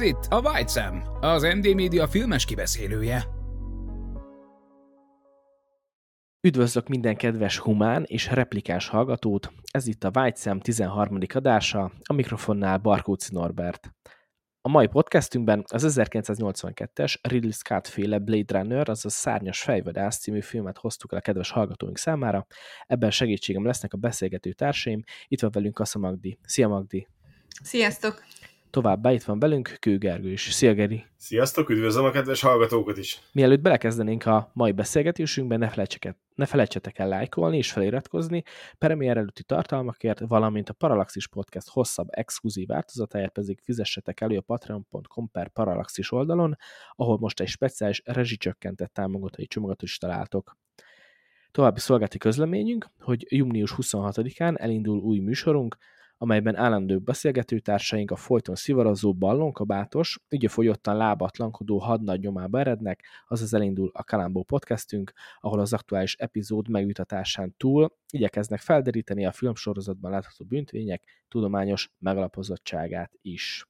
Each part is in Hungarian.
Ez itt a White Sam, az MD Media filmes kibeszélője. Üdvözlök minden kedves humán és replikáns hallgatót, ez itt a White Sam 13. adása, a mikrofonnál Barkóci Norbert. A mai podcastünkben az 1982-es Ridley Scott féle Blade Runner, azaz Szárnyas fejvadász című filmet hoztuk el a kedves hallgatóink számára. Ebben segítségem lesznek a beszélgető társaim. Itt van velünk Kassa Magdi. Szia Magdi! Sziasztok! Továbbá itt van velünk Kő Gergő is. Szia Geri! Sziasztok, üdvözlöm a kedves hallgatókat is! Mielőtt belekezdenénk a mai beszélgetésünkbe, ne felejtsetek, ne felejtsetek el lájkolni és feliratkozni, premier előtti tartalmakért, valamint a Parallaxis Podcast hosszabb exkluzív változatáért pedig fizessetek elő a patreon.com per Parallaxis oldalon, ahol most egy speciális rezsicsökkentett támogatói csomagot is találtok. További szolgálati közleményünk, hogy június 26-án elindul új műsorunk, amelyben állandó beszélgetőtársaink a folyton szivarozó ballonkabátos, ugye fogyottan lábatlankodó hadnagy nyomába erednek, azaz elindul a Kalambó podcastünk, ahol az aktuális epizód megvitatásán túl igyekeznek felderíteni a filmsorozatban látható bűntvények tudományos megalapozottságát is.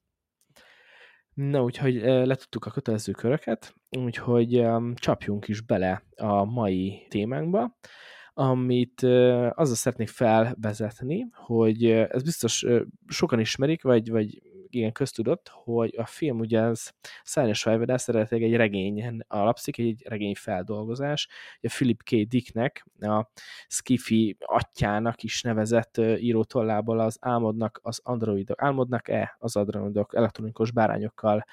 Na, úgyhogy letudtuk a kötelező köröket, úgyhogy csapjunk is bele a mai témánkba amit azzal szeretnék felvezetni, hogy ez biztos sokan ismerik, vagy, vagy igen, köztudott, hogy a film ugye az Szárnyas Fejvadász eredetileg egy regényen alapszik, egy regény feldolgozás. A Philip K. Dicknek, a Skiffy atyának is nevezett írótollából az Álmodnak az androidok, Álmodnak-e az androidok elektronikus bárányokkal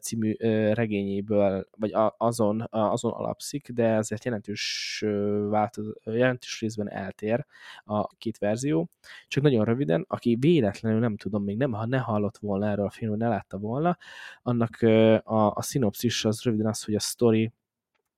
című regényéből, vagy azon, azon alapszik, de ezért jelentős, változ, jelentős részben eltér a két verzió. Csak nagyon röviden, aki véletlenül nem tudom, még nem, ha ne hallott volna volna erről a filmről, ne látta volna, annak a, a szinopszis az röviden az, hogy a story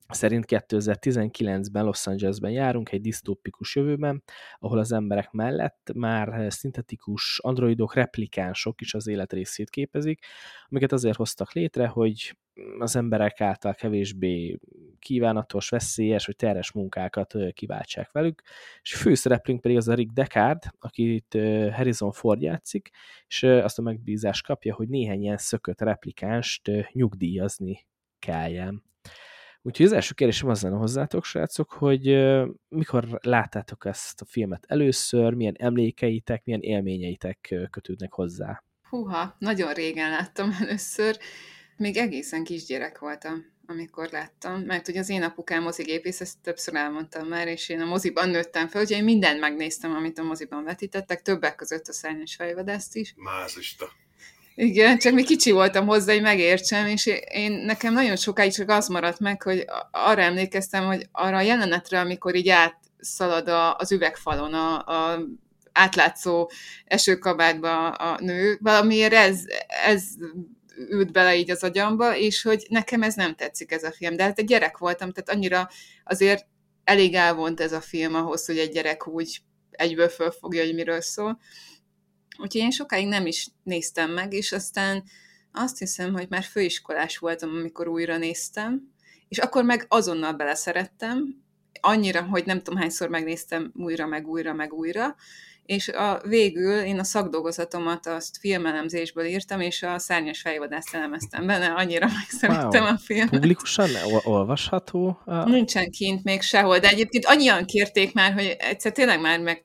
szerint 2019-ben Los Angelesben járunk, egy disztópikus jövőben, ahol az emberek mellett már szintetikus androidok, replikánsok is az élet részét képezik, amiket azért hoztak létre, hogy az emberek által kevésbé kívánatos, veszélyes vagy terhes munkákat kiváltsák velük, és főszereplünk pedig az a Rick Deckard, akit Harrison Ford játszik, és azt a megbízást kapja, hogy néhány ilyen szökött replikánst nyugdíjazni kelljen. Úgyhogy az első kérdésem az lenne hozzátok, srácok, hogy mikor láttátok ezt a filmet először, milyen emlékeitek, milyen élményeitek kötődnek hozzá? Húha, nagyon régen láttam először, még egészen kisgyerek voltam, amikor láttam, mert ugye az én apukám mozigépész, ezt többször elmondtam már, és én a moziban nőttem fel, úgyhogy én mindent megnéztem, amit a moziban vetítettek, többek között a szárnyas fejvadászt is. Mázista. Igen, csak még kicsi voltam hozzá, hogy megértsem, és én nekem nagyon sokáig csak az maradt meg, hogy arra emlékeztem, hogy arra a jelenetre, amikor így átszalad a, az üvegfalon a, a átlátszó esőkabátba a nő, valamiért ez, ez ült bele így az agyamba, és hogy nekem ez nem tetszik ez a film. De hát egy gyerek voltam, tehát annyira azért elég elvont ez a film ahhoz, hogy egy gyerek úgy egyből fölfogja, hogy miről szól. Úgyhogy én sokáig nem is néztem meg, és aztán azt hiszem, hogy már főiskolás voltam, amikor újra néztem, és akkor meg azonnal beleszerettem, annyira, hogy nem tudom hányszor megnéztem újra, meg újra, meg újra, és a végül én a szakdolgozatomat azt filmelemzésből írtam, és a szárnyas fejvadászt elemeztem benne, annyira megszerettem wow. a filmet. Publikusan olvasható? A... Nincsen kint még sehol, de egyébként annyian kérték már, hogy egyszer tényleg már meg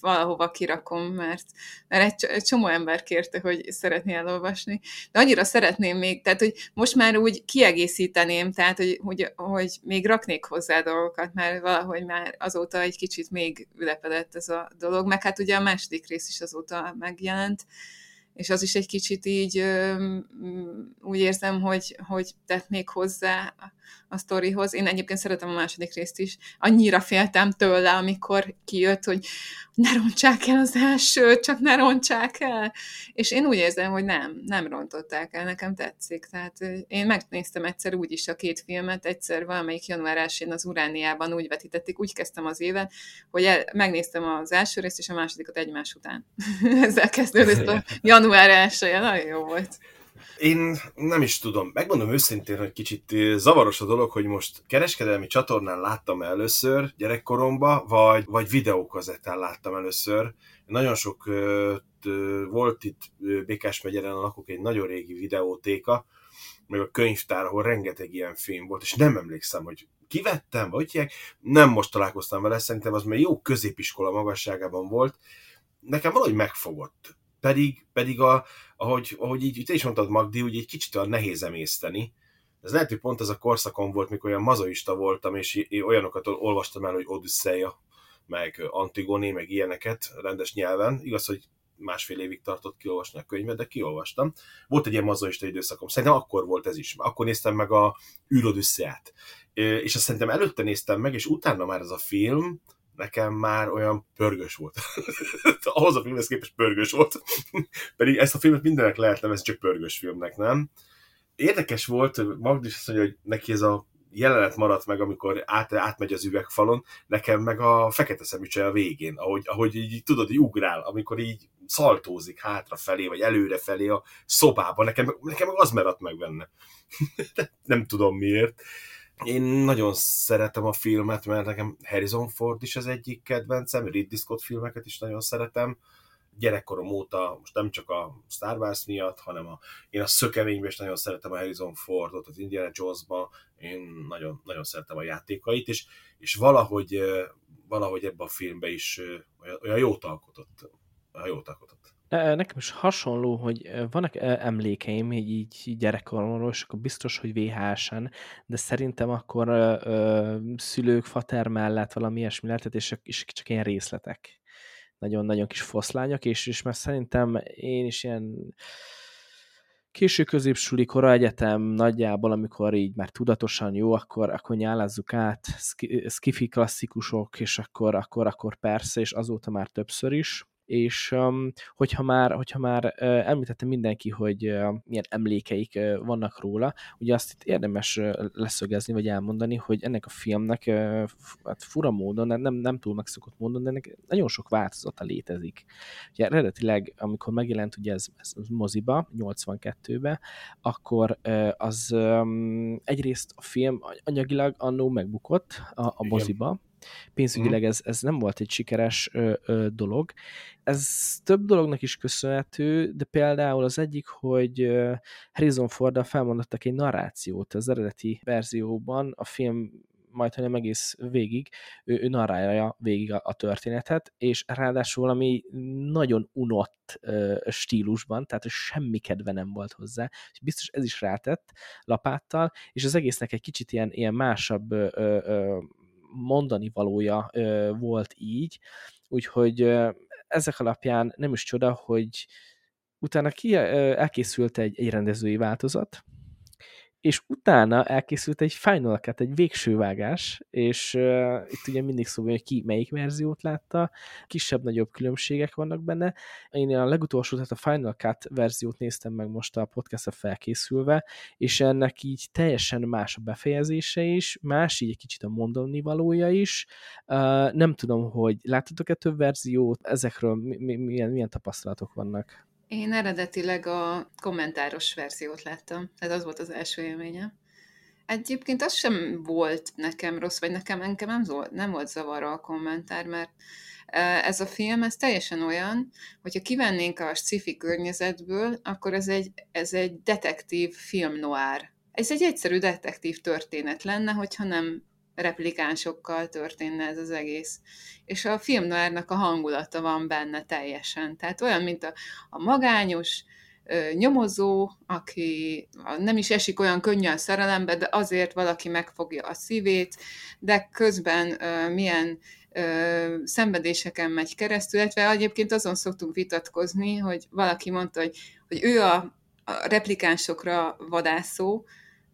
valahova kirakom, mert, mert egy csomó ember kérte, hogy szeretné elolvasni. De annyira szeretném még, tehát hogy most már úgy kiegészíteném, tehát hogy, hogy, hogy még raknék hozzá dolgokat, mert valahogy már azóta egy kicsit még ülepedett ez a dolog, meg hát ugye a második rész is azóta megjelent, és az is egy kicsit így úgy érzem, hogy, hogy tett még hozzá a sztorihoz. Én egyébként szeretem a második részt is. Annyira féltem tőle, amikor kijött, hogy ne rontsák el az elsőt, csak ne rontsák el. És én úgy érzem, hogy nem, nem rontották el, nekem tetszik. Tehát én megnéztem egyszer úgy is a két filmet, egyszer valamelyik január 1 az Urániában úgy vetítették, úgy kezdtem az évet, hogy el, megnéztem az első részt és a másodikat egymás után. Ezzel kezdődött a január 1 nagyon jó volt. Én nem is tudom. Megmondom őszintén, hogy kicsit zavaros a dolog, hogy most kereskedelmi csatornán láttam először gyerekkoromba, vagy, vagy videókazettán láttam először. Nagyon sok volt itt Békás megyeren lakok egy nagyon régi videótéka, meg a könyvtár, ahol rengeteg ilyen film volt, és nem emlékszem, hogy kivettem, vagy ilyen, nem most találkoztam vele, szerintem az már jó középiskola magasságában volt, nekem valahogy megfogott pedig, pedig a, ahogy, ahogy így te is mondtad, Magdi, úgy egy kicsit olyan nehéz emészteni. Ez lehet, hogy pont ez a korszakon volt, mikor olyan mazoista voltam, és olyanokat olvastam el, hogy Odüsszeja, meg Antigoni, meg ilyeneket rendes nyelven. Igaz, hogy másfél évig tartott kiolvasni a könyvet, de kiolvastam. Volt egy ilyen mazoista időszakom. Szerintem akkor volt ez is. Akkor néztem meg a űrodüsszeát. És azt szerintem előtte néztem meg, és utána már ez a film, nekem már olyan pörgős volt. Ahhoz a filmhez képest pörgős volt. Pedig ezt a filmet mindenek lehet nevezni, csak pörgős filmnek, nem? Érdekes volt, Magdi azt mondja, hogy neki ez a jelenet maradt meg, amikor át, átmegy az üvegfalon, nekem meg a fekete szemücse a végén, ahogy, ahogy így tudod, így ugrál, amikor így szaltózik hátrafelé, vagy előrefelé a szobában, nekem, nekem az maradt meg benne. Nem tudom miért. Én nagyon szeretem a filmet, mert nekem Harrison Ford is az egyik kedvencem, Ridley Scott filmeket is nagyon szeretem. Gyerekkorom óta, most nem csak a Star Wars miatt, hanem a, én a szökeményben is nagyon szeretem a Harrison Fordot, az Indiana Jones-ban, én nagyon, nagyon szeretem a játékait, és, és valahogy, valahogy ebben a filmben is olyan jót alkotott. Olyan jót alkotott. Nekem is hasonló, hogy vannak emlékeim így, így gyerekkoromról, és akkor biztos, hogy VHS-en, de szerintem akkor ö, ö, szülők, fater mellett valami ilyesmi lehetett, és, és csak ilyen részletek. Nagyon-nagyon kis foszlányok, és, és mert szerintem én is ilyen késő középsuli kora egyetem nagyjából, amikor így már tudatosan jó, akkor, akkor nyálazzuk át, skifi klasszikusok, és akkor, akkor, akkor persze, és azóta már többször is és um, hogyha már, hogyha már uh, említette mindenki, hogy uh, milyen emlékeik uh, vannak róla, ugye azt itt érdemes uh, leszögezni, vagy elmondani, hogy ennek a filmnek uh, hát fura módon, nem, nem túl megszokott módon, de ennek nagyon sok változata létezik. Ugye eredetileg, amikor megjelent ugye ez, ez moziba, 82-be, akkor uh, az um, egyrészt a film anyagilag annó megbukott a, a moziba, Pénzügyileg mhm. ez, ez nem volt egy sikeres ö, ö, dolog. Ez több dolognak is köszönhető, de például az egyik, hogy Harrison Ford felmondottak egy narrációt az eredeti verzióban, a film majd, hanem egész végig, ő, ő narrálja végig a, a történetet, és ráadásul valami nagyon unott ö, stílusban, tehát semmi kedve nem volt hozzá, és biztos ez is rátett lapáttal, és az egésznek egy kicsit ilyen, ilyen másabb ö, ö, mondani valója volt így, úgyhogy ezek alapján nem is csoda, hogy utána ki, elkészült egy, egy rendezői változat, és utána elkészült egy Final Cut, egy végső vágás, és uh, itt ugye mindig szó hogy ki melyik verziót látta, kisebb-nagyobb különbségek vannak benne. Én a legutolsó, tehát a Final Cut verziót néztem meg most a podcastra felkészülve, és ennek így teljesen más a befejezése is, más így egy kicsit a mondani valója is. Uh, nem tudom, hogy láttatok-e több verziót, ezekről mi, mi, milyen, milyen tapasztalatok vannak? Én eredetileg a kommentáros verziót láttam, tehát az volt az első élményem. Egyébként az sem volt nekem rossz, vagy nekem, nekem nem, volt, nem volt zavaró a kommentár, mert e, ez a film, ez teljesen olyan, hogyha kivennénk a sci környezetből, akkor ez egy, ez egy detektív film noir. Ez egy egyszerű detektív történet lenne, hogyha nem replikánsokkal történne ez az egész. És a filmnoárnak a hangulata van benne teljesen. Tehát olyan, mint a, a magányos, nyomozó, aki nem is esik olyan könnyen szerelembe, de azért valaki megfogja a szívét, de közben milyen szenvedéseken megy keresztül, illetve egyébként azon szoktunk vitatkozni, hogy valaki mondta, hogy, hogy ő a, a replikánsokra vadászó,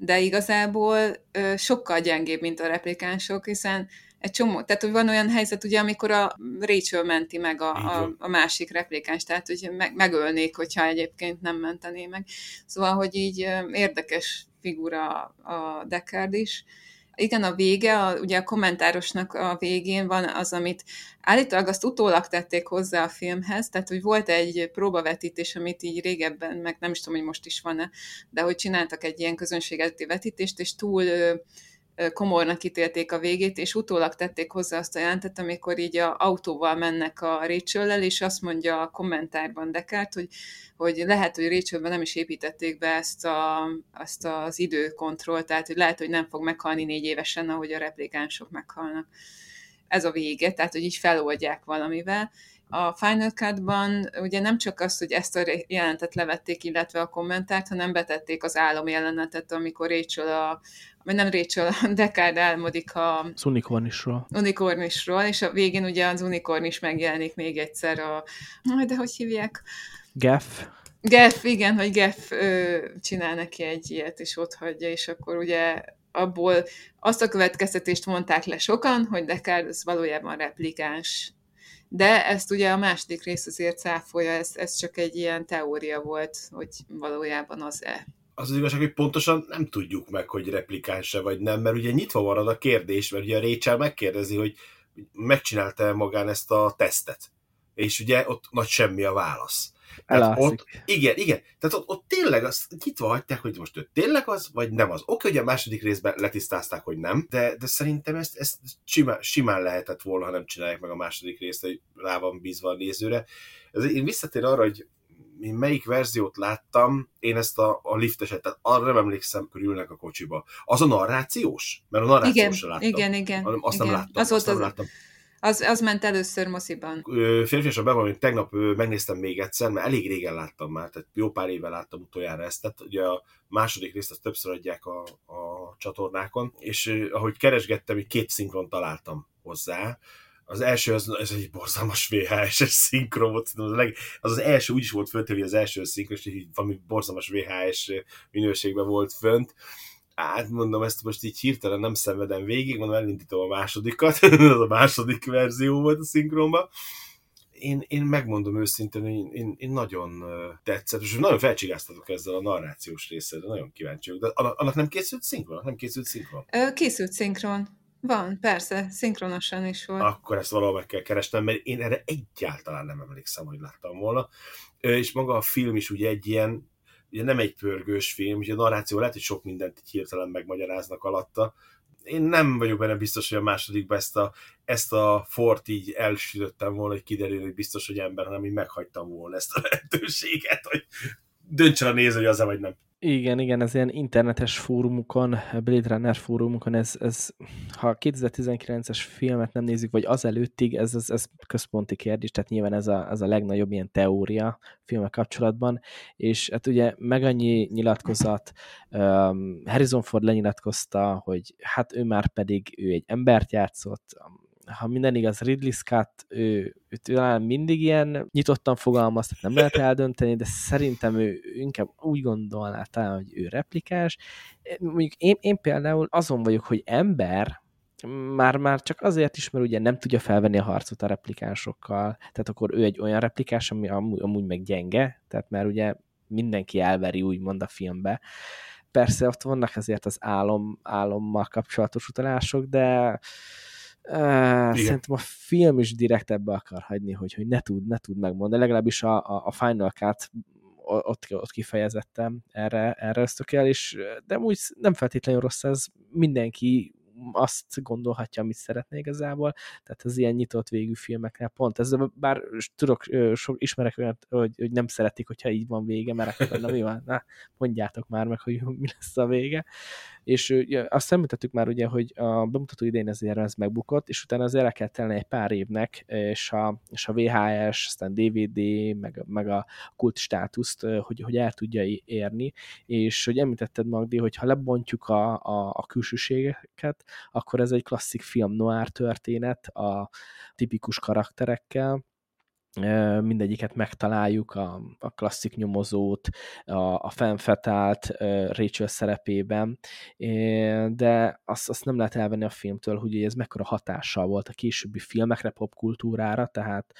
de igazából sokkal gyengébb, mint a replikánsok, hiszen egy csomó, tehát hogy van olyan helyzet, ugye, amikor a Rachel menti meg a, a, a másik replikáns, tehát hogy meg, megölnék, hogyha egyébként nem mentené meg. Szóval, hogy így érdekes figura a Deckard is. Igen, a vége, a, ugye a kommentárosnak a végén van az, amit állítólag azt utólag tették hozzá a filmhez, tehát hogy volt egy próbavetítés, amit így régebben, meg nem is tudom, hogy most is van-e, de hogy csináltak egy ilyen közönségeti vetítést, és túl komornak ítélték a végét, és utólag tették hozzá azt a jelentet, amikor így a autóval mennek a rachel és azt mondja a kommentárban Dekárt, hogy, hogy lehet, hogy Rachelben nem is építették be ezt, a, ezt az időkontrollt, tehát hogy lehet, hogy nem fog meghalni négy évesen, ahogy a replikánsok meghalnak. Ez a vége, tehát hogy így feloldják valamivel. A Final Cut-ban ugye nem csak az, hogy ezt a jelentet levették, illetve a kommentárt, hanem betették az álom jelenetet, amikor Rachel a, vagy nem Rachel, a Deckard álmodik a... Az unikornisról. Unikornisról, és a végén ugye az unikornis megjelenik még egyszer a... De hogy hívják? Geff. Geff, igen, hogy Geff ö, csinál neki egy ilyet, és ott hagyja, és akkor ugye abból azt a következtetést mondták le sokan, hogy Deckard az valójában replikáns. De ezt ugye a második rész azért cáfolja, ez, ez csak egy ilyen teória volt, hogy valójában az-e az az igazság, hogy pontosan nem tudjuk meg, hogy replikáns-e vagy nem, mert ugye nyitva marad a kérdés, mert ugye a Rachel megkérdezi, hogy megcsinálta magán ezt a tesztet. És ugye ott nagy semmi a válasz. Tehát ott, igen, igen. Tehát ott, ott tényleg azt nyitva hagyták, hogy most ő tényleg az, vagy nem az. Oké, hogy a második részben letisztázták, hogy nem, de, de szerintem ezt, ezt simán, simán lehetett volna, ha nem csinálják meg a második részt, hogy rá van bízva a nézőre. Ez, én visszatér arra, hogy én melyik verziót láttam, én ezt a, a lifteset, tehát arra nem emlékszem, hogy ülnek a kocsiba. Az a narrációs? Mert a narrációs igen, láttam. Igen, igen. Azt igen. nem láttam. Az azt nem az, láttam. Az, az ment először moziban. Férfiasan bevallom, tegnap megnéztem még egyszer, mert elég régen láttam már, tehát jó pár éve láttam utoljára ezt, tehát ugye a második részt azt többször adják a, a csatornákon, és ahogy keresgettem, így két szinkron találtam hozzá, az első az, ez egy borzalmas VHS-es szinkron volt, az, leg, az az első úgy is volt fönt, hogy az első szinkron, és így valami borzalmas VHS minőségben volt fönt. Hát mondom, ezt most így hirtelen nem szenvedem végig, mondom, elindítom a másodikat, az a második verzió volt a szinkronban. Én, én megmondom őszintén, hogy én, én, én nagyon tetszett, és nagyon felcsigáztatok ezzel a narrációs részre, de nagyon kíváncsi vagyok. De annak nem készült szinkron? Nem készült szinkron? Készült szinkron. Van, persze, szinkronosan is volt. Akkor ezt valahol meg kell keresnem, mert én erre egyáltalán nem emlékszem, hogy láttam volna. És maga a film is ugye egy ilyen, ugye nem egy pörgős film, ugye a narráció lehet, hogy sok mindent így hirtelen megmagyaráznak alatta. Én nem vagyok benne biztos, hogy a másodikban ezt a, ezt a fort így elsütöttem volna, hogy kiderül, hogy biztos, hogy ember, hanem így meghagytam volna ezt a lehetőséget, hogy döntsen a néző, hogy az-e vagy nem. Igen, igen, ez ilyen internetes fórumokon, Blade Runner fórumokon, ez, ez ha 2019-es filmet nem nézzük, vagy az előttig, ez, ez, ez központi kérdés, tehát nyilván ez a, ez a legnagyobb ilyen teória filmek kapcsolatban, és hát ugye meg annyi nyilatkozat, um, Harrison Ford lenyilatkozta, hogy hát ő már pedig ő egy embert játszott, ha minden igaz, Ridley Scott, ő, ő talán mindig ilyen nyitottan fogalmaz, tehát nem lehet eldönteni, de szerintem ő inkább úgy gondolná talán, hogy ő replikás. Mondjuk én, én például azon vagyok, hogy ember, már, már csak azért is, mert ugye nem tudja felvenni a harcot a replikánsokkal, tehát akkor ő egy olyan replikás, ami amúgy, amúgy meg gyenge, tehát már ugye mindenki elveri úgymond a filmbe. Persze ott vannak ezért az álom, álommal kapcsolatos utalások, de Uh, szerintem a film is direkt ebbe akar hagyni, hogy, hogy ne tud, ne tud megmondani. Legalábbis a, a, a Final Cut ott, ott kifejezettem erre, erre ösztökél, és de úgy nem feltétlenül rossz ez, mindenki azt gondolhatja, amit szeretné igazából, tehát az ilyen nyitott végű filmeknél pont ez, bár tudok, sok, ismerek olyat, hogy, hogy nem szeretik, hogyha így van vége, mert akkor na mi van, na, mondjátok már meg, hogy mi lesz a vége, És ugye, azt említettük már ugye, hogy a bemutató idején ezért ez megbukott, és utána az el kell tenni egy pár évnek, és a, és a VHS, aztán DVD, meg, meg a kult státuszt, hogy, hogy el tudja érni, és hogy említetted Magdi, hogy ha lebontjuk a, a, a külsőségeket, akkor ez egy klasszik film noir történet a tipikus karakterekkel, mindegyiket megtaláljuk, a, a klasszik nyomozót, a, a fenfetált Rachel szerepében, de azt, azt nem lehet elvenni a filmtől, hogy ez mekkora hatással volt a későbbi filmekre, popkultúrára, tehát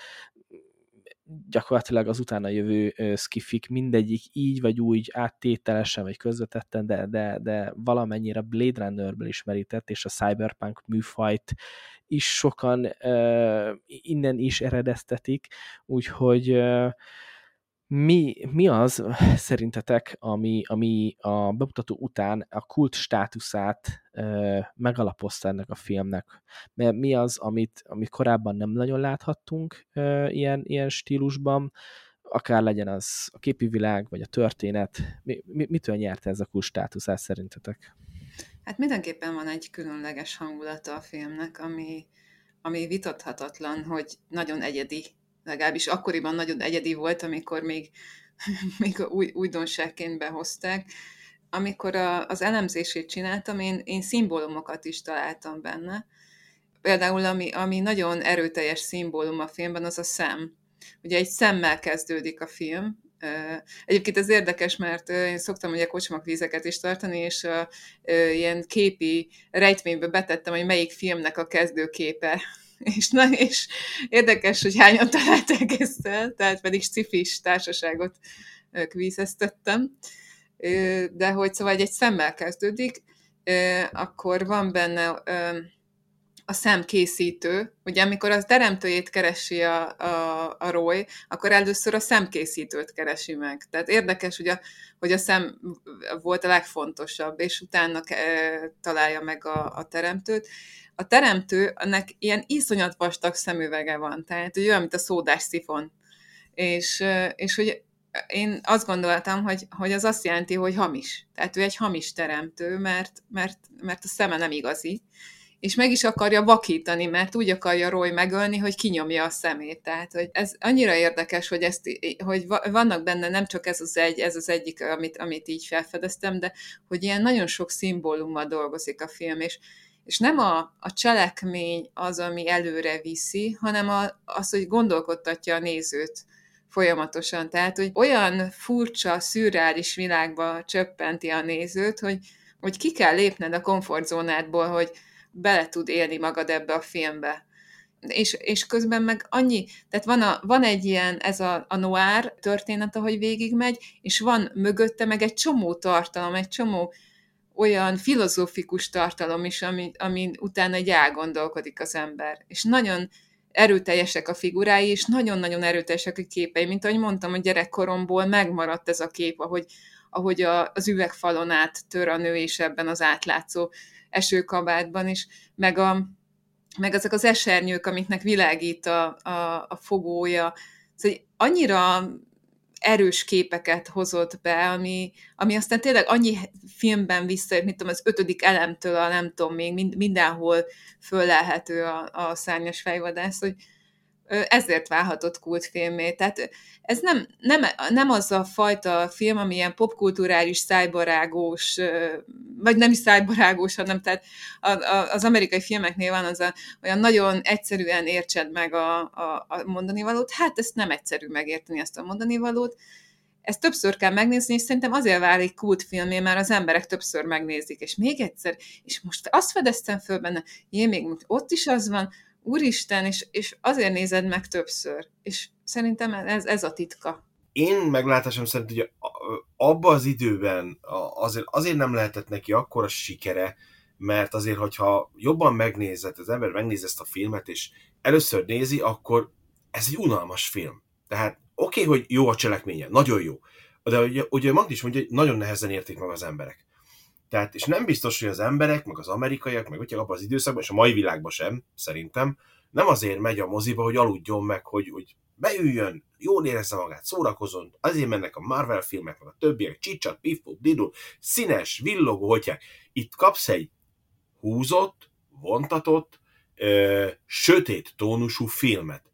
gyakorlatilag az utána jövő skifik mindegyik így vagy úgy áttételesen vagy közvetetten, de, de, de valamennyire Blade Runnerből ismerített, és a cyberpunk műfajt is sokan innen is eredeztetik, úgyhogy mi, mi az szerintetek, ami, ami a bemutató után a kult státuszát ö, megalapozta ennek a filmnek? Mert mi az, amit, amit korábban nem nagyon láthattunk ö, ilyen, ilyen stílusban, akár legyen az a képi világ, vagy a történet, mi, mi, mitől nyerte ez a kult státuszát szerintetek? Hát mindenképpen van egy különleges hangulata a filmnek, ami, ami vitathatatlan, hogy nagyon egyedi legalábbis akkoriban nagyon egyedi volt, amikor még, még új, újdonságként behozták. Amikor a, az elemzését csináltam, én, én szimbólumokat is találtam benne. Például, ami, ami nagyon erőteljes szimbólum a filmben, az a szem. Ugye egy szemmel kezdődik a film, Egyébként ez érdekes, mert én szoktam ugye kocsmakvízeket is tartani, és ilyen képi rejtménybe betettem, hogy melyik filmnek a kezdőképe és, na, és érdekes, hogy hányan találták ezt el, tehát pedig cifis társaságot kvízeztettem, de hogy szóval egy szemmel kezdődik, akkor van benne a szemkészítő, ugye amikor az teremtőjét keresi a, a, a Roy, akkor először a szemkészítőt keresi meg. Tehát érdekes, hogy a, hogy a szem volt a legfontosabb, és utána e, találja meg a, a teremtőt a teremtő, annak ilyen iszonyat vastag szemüvege van, tehát olyan, mint a szódás szifon. És, és hogy én azt gondoltam, hogy, hogy az azt jelenti, hogy hamis. Tehát ő egy hamis teremtő, mert, mert, mert a szeme nem igazi, és meg is akarja vakítani, mert úgy akarja Roy megölni, hogy kinyomja a szemét. Tehát, hogy ez annyira érdekes, hogy, ezt, hogy vannak benne nem csak ez az egy, ez az egyik, amit, amit így felfedeztem, de hogy ilyen nagyon sok szimbólummal dolgozik a film, és, és nem a, a cselekmény az, ami előre viszi, hanem a, az, hogy gondolkodtatja a nézőt folyamatosan. Tehát, hogy olyan furcsa, szürreális világba csöppenti a nézőt, hogy, hogy ki kell lépned a komfortzónádból, hogy bele tud élni magad ebbe a filmbe. És, és közben meg annyi, tehát van, a, van egy ilyen, ez a, a noir történet, ahogy végigmegy, és van mögötte meg egy csomó tartalom, egy csomó olyan filozófikus tartalom is, ami, ami utána egy elgondolkodik az ember. És nagyon erőteljesek a figurái, és nagyon-nagyon erőteljesek a képei. Mint ahogy mondtam, hogy gyerekkoromból megmaradt ez a kép, ahogy, ahogy a, az üvegfalon át tör a nő is ebben az átlátszó esőkabátban is, meg, a, meg azok az esernyők, amiknek világít a, a, a fogója. Szóval annyira erős képeket hozott be, ami, ami aztán tényleg annyi filmben visszajött, mint tudom, az ötödik elemtől a nem tudom még, mindenhol föllelhető a, a szárnyas fejvadász, hogy, ezért válhatott kultfilmé. Tehát ez nem, nem, nem az a fajta film, ami ilyen popkulturális, szájbarágós, vagy nem is szájbarágós, hanem tehát az amerikai filmeknél van az a, olyan nagyon egyszerűen értsed meg a, a, a mondani valót. Hát ezt nem egyszerű megérteni ezt a mondani valót. Ezt többször kell megnézni, és szerintem azért válik kultfilmé, mert az emberek többször megnézik, és még egyszer, és most azt fedeztem föl benne, én még ott is az van, úristen, és, és azért nézed meg többször. És szerintem ez, ez a titka. Én meglátásom szerint, hogy abban az időben azért, azért nem lehetett neki akkora sikere, mert azért, hogyha jobban megnézett, az ember megnéz ezt a filmet, és először nézi, akkor ez egy unalmas film. Tehát oké, okay, hogy jó a cselekménye, nagyon jó, de ugye, ugye Magdi is mondja, hogy nagyon nehezen érték meg az emberek. Tehát, és nem biztos, hogy az emberek, meg az amerikaiak, meg ugye abban az időszakban, és a mai világban sem, szerintem, Nem azért megy a moziba, hogy aludjon meg, hogy, hogy beüljön, jól érezze magát, szórakozon, azért mennek a Marvel filmek, meg a többiek, csicsat, pifpuk, didul, színes, villogó, hogyha itt kapsz egy húzott, vontatott, ö, sötét tónusú filmet.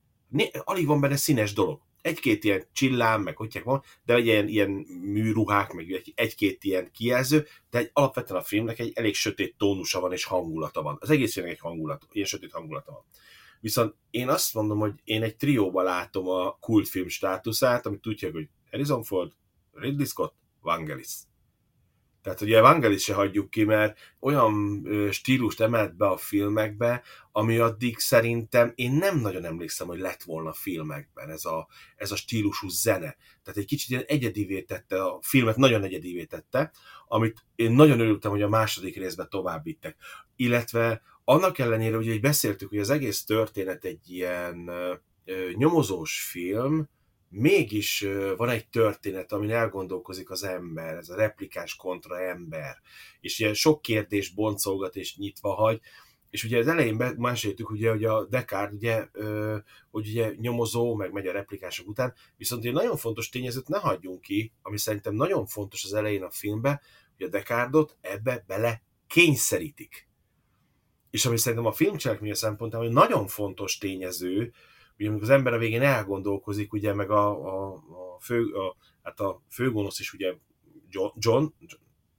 Alig van benne színes dolog. Egy-két ilyen csillám, meg hogy van, de egy ilyen, ilyen műruhák, meg egy-két ilyen kijelző, de egy, alapvetően a filmnek egy elég sötét tónusa van és hangulata van. Az egész filmnek egy hangulat, ilyen sötét hangulata van. Viszont én azt mondom, hogy én egy trióba látom a kultfilm státuszát, amit tudják, hogy Harrison Ford, Ridley Scott, Vangelis. Tehát ugye Vangelis se hagyjuk ki, mert olyan stílust emelt be a filmekbe, ami addig szerintem én nem nagyon emlékszem, hogy lett volna filmekben ez a, ez a stílusú zene. Tehát egy kicsit ilyen egyedivé tette, a filmet nagyon egyedivé tette, amit én nagyon örültem, hogy a második részben tovább vittek. Illetve annak ellenére, hogy így beszéltük, hogy az egész történet egy ilyen nyomozós film, mégis van egy történet, amin elgondolkozik az ember, ez a replikás kontra ember, és ilyen sok kérdés boncolgat és nyitva hagy, és ugye az elején meséltük, ugye, hogy a Descartes, ugye, hogy ugye nyomozó, meg megy a replikások után, viszont egy nagyon fontos tényezőt ne hagyjunk ki, ami szerintem nagyon fontos az elején a filmben, hogy a Descartes-ot ebbe bele kényszerítik. És ami szerintem a filmcselekménye szempontjából nagyon fontos tényező, ugye amikor az ember a végén elgondolkozik, ugye meg a, a, a, fő, a, hát a főgonosz is ugye John, John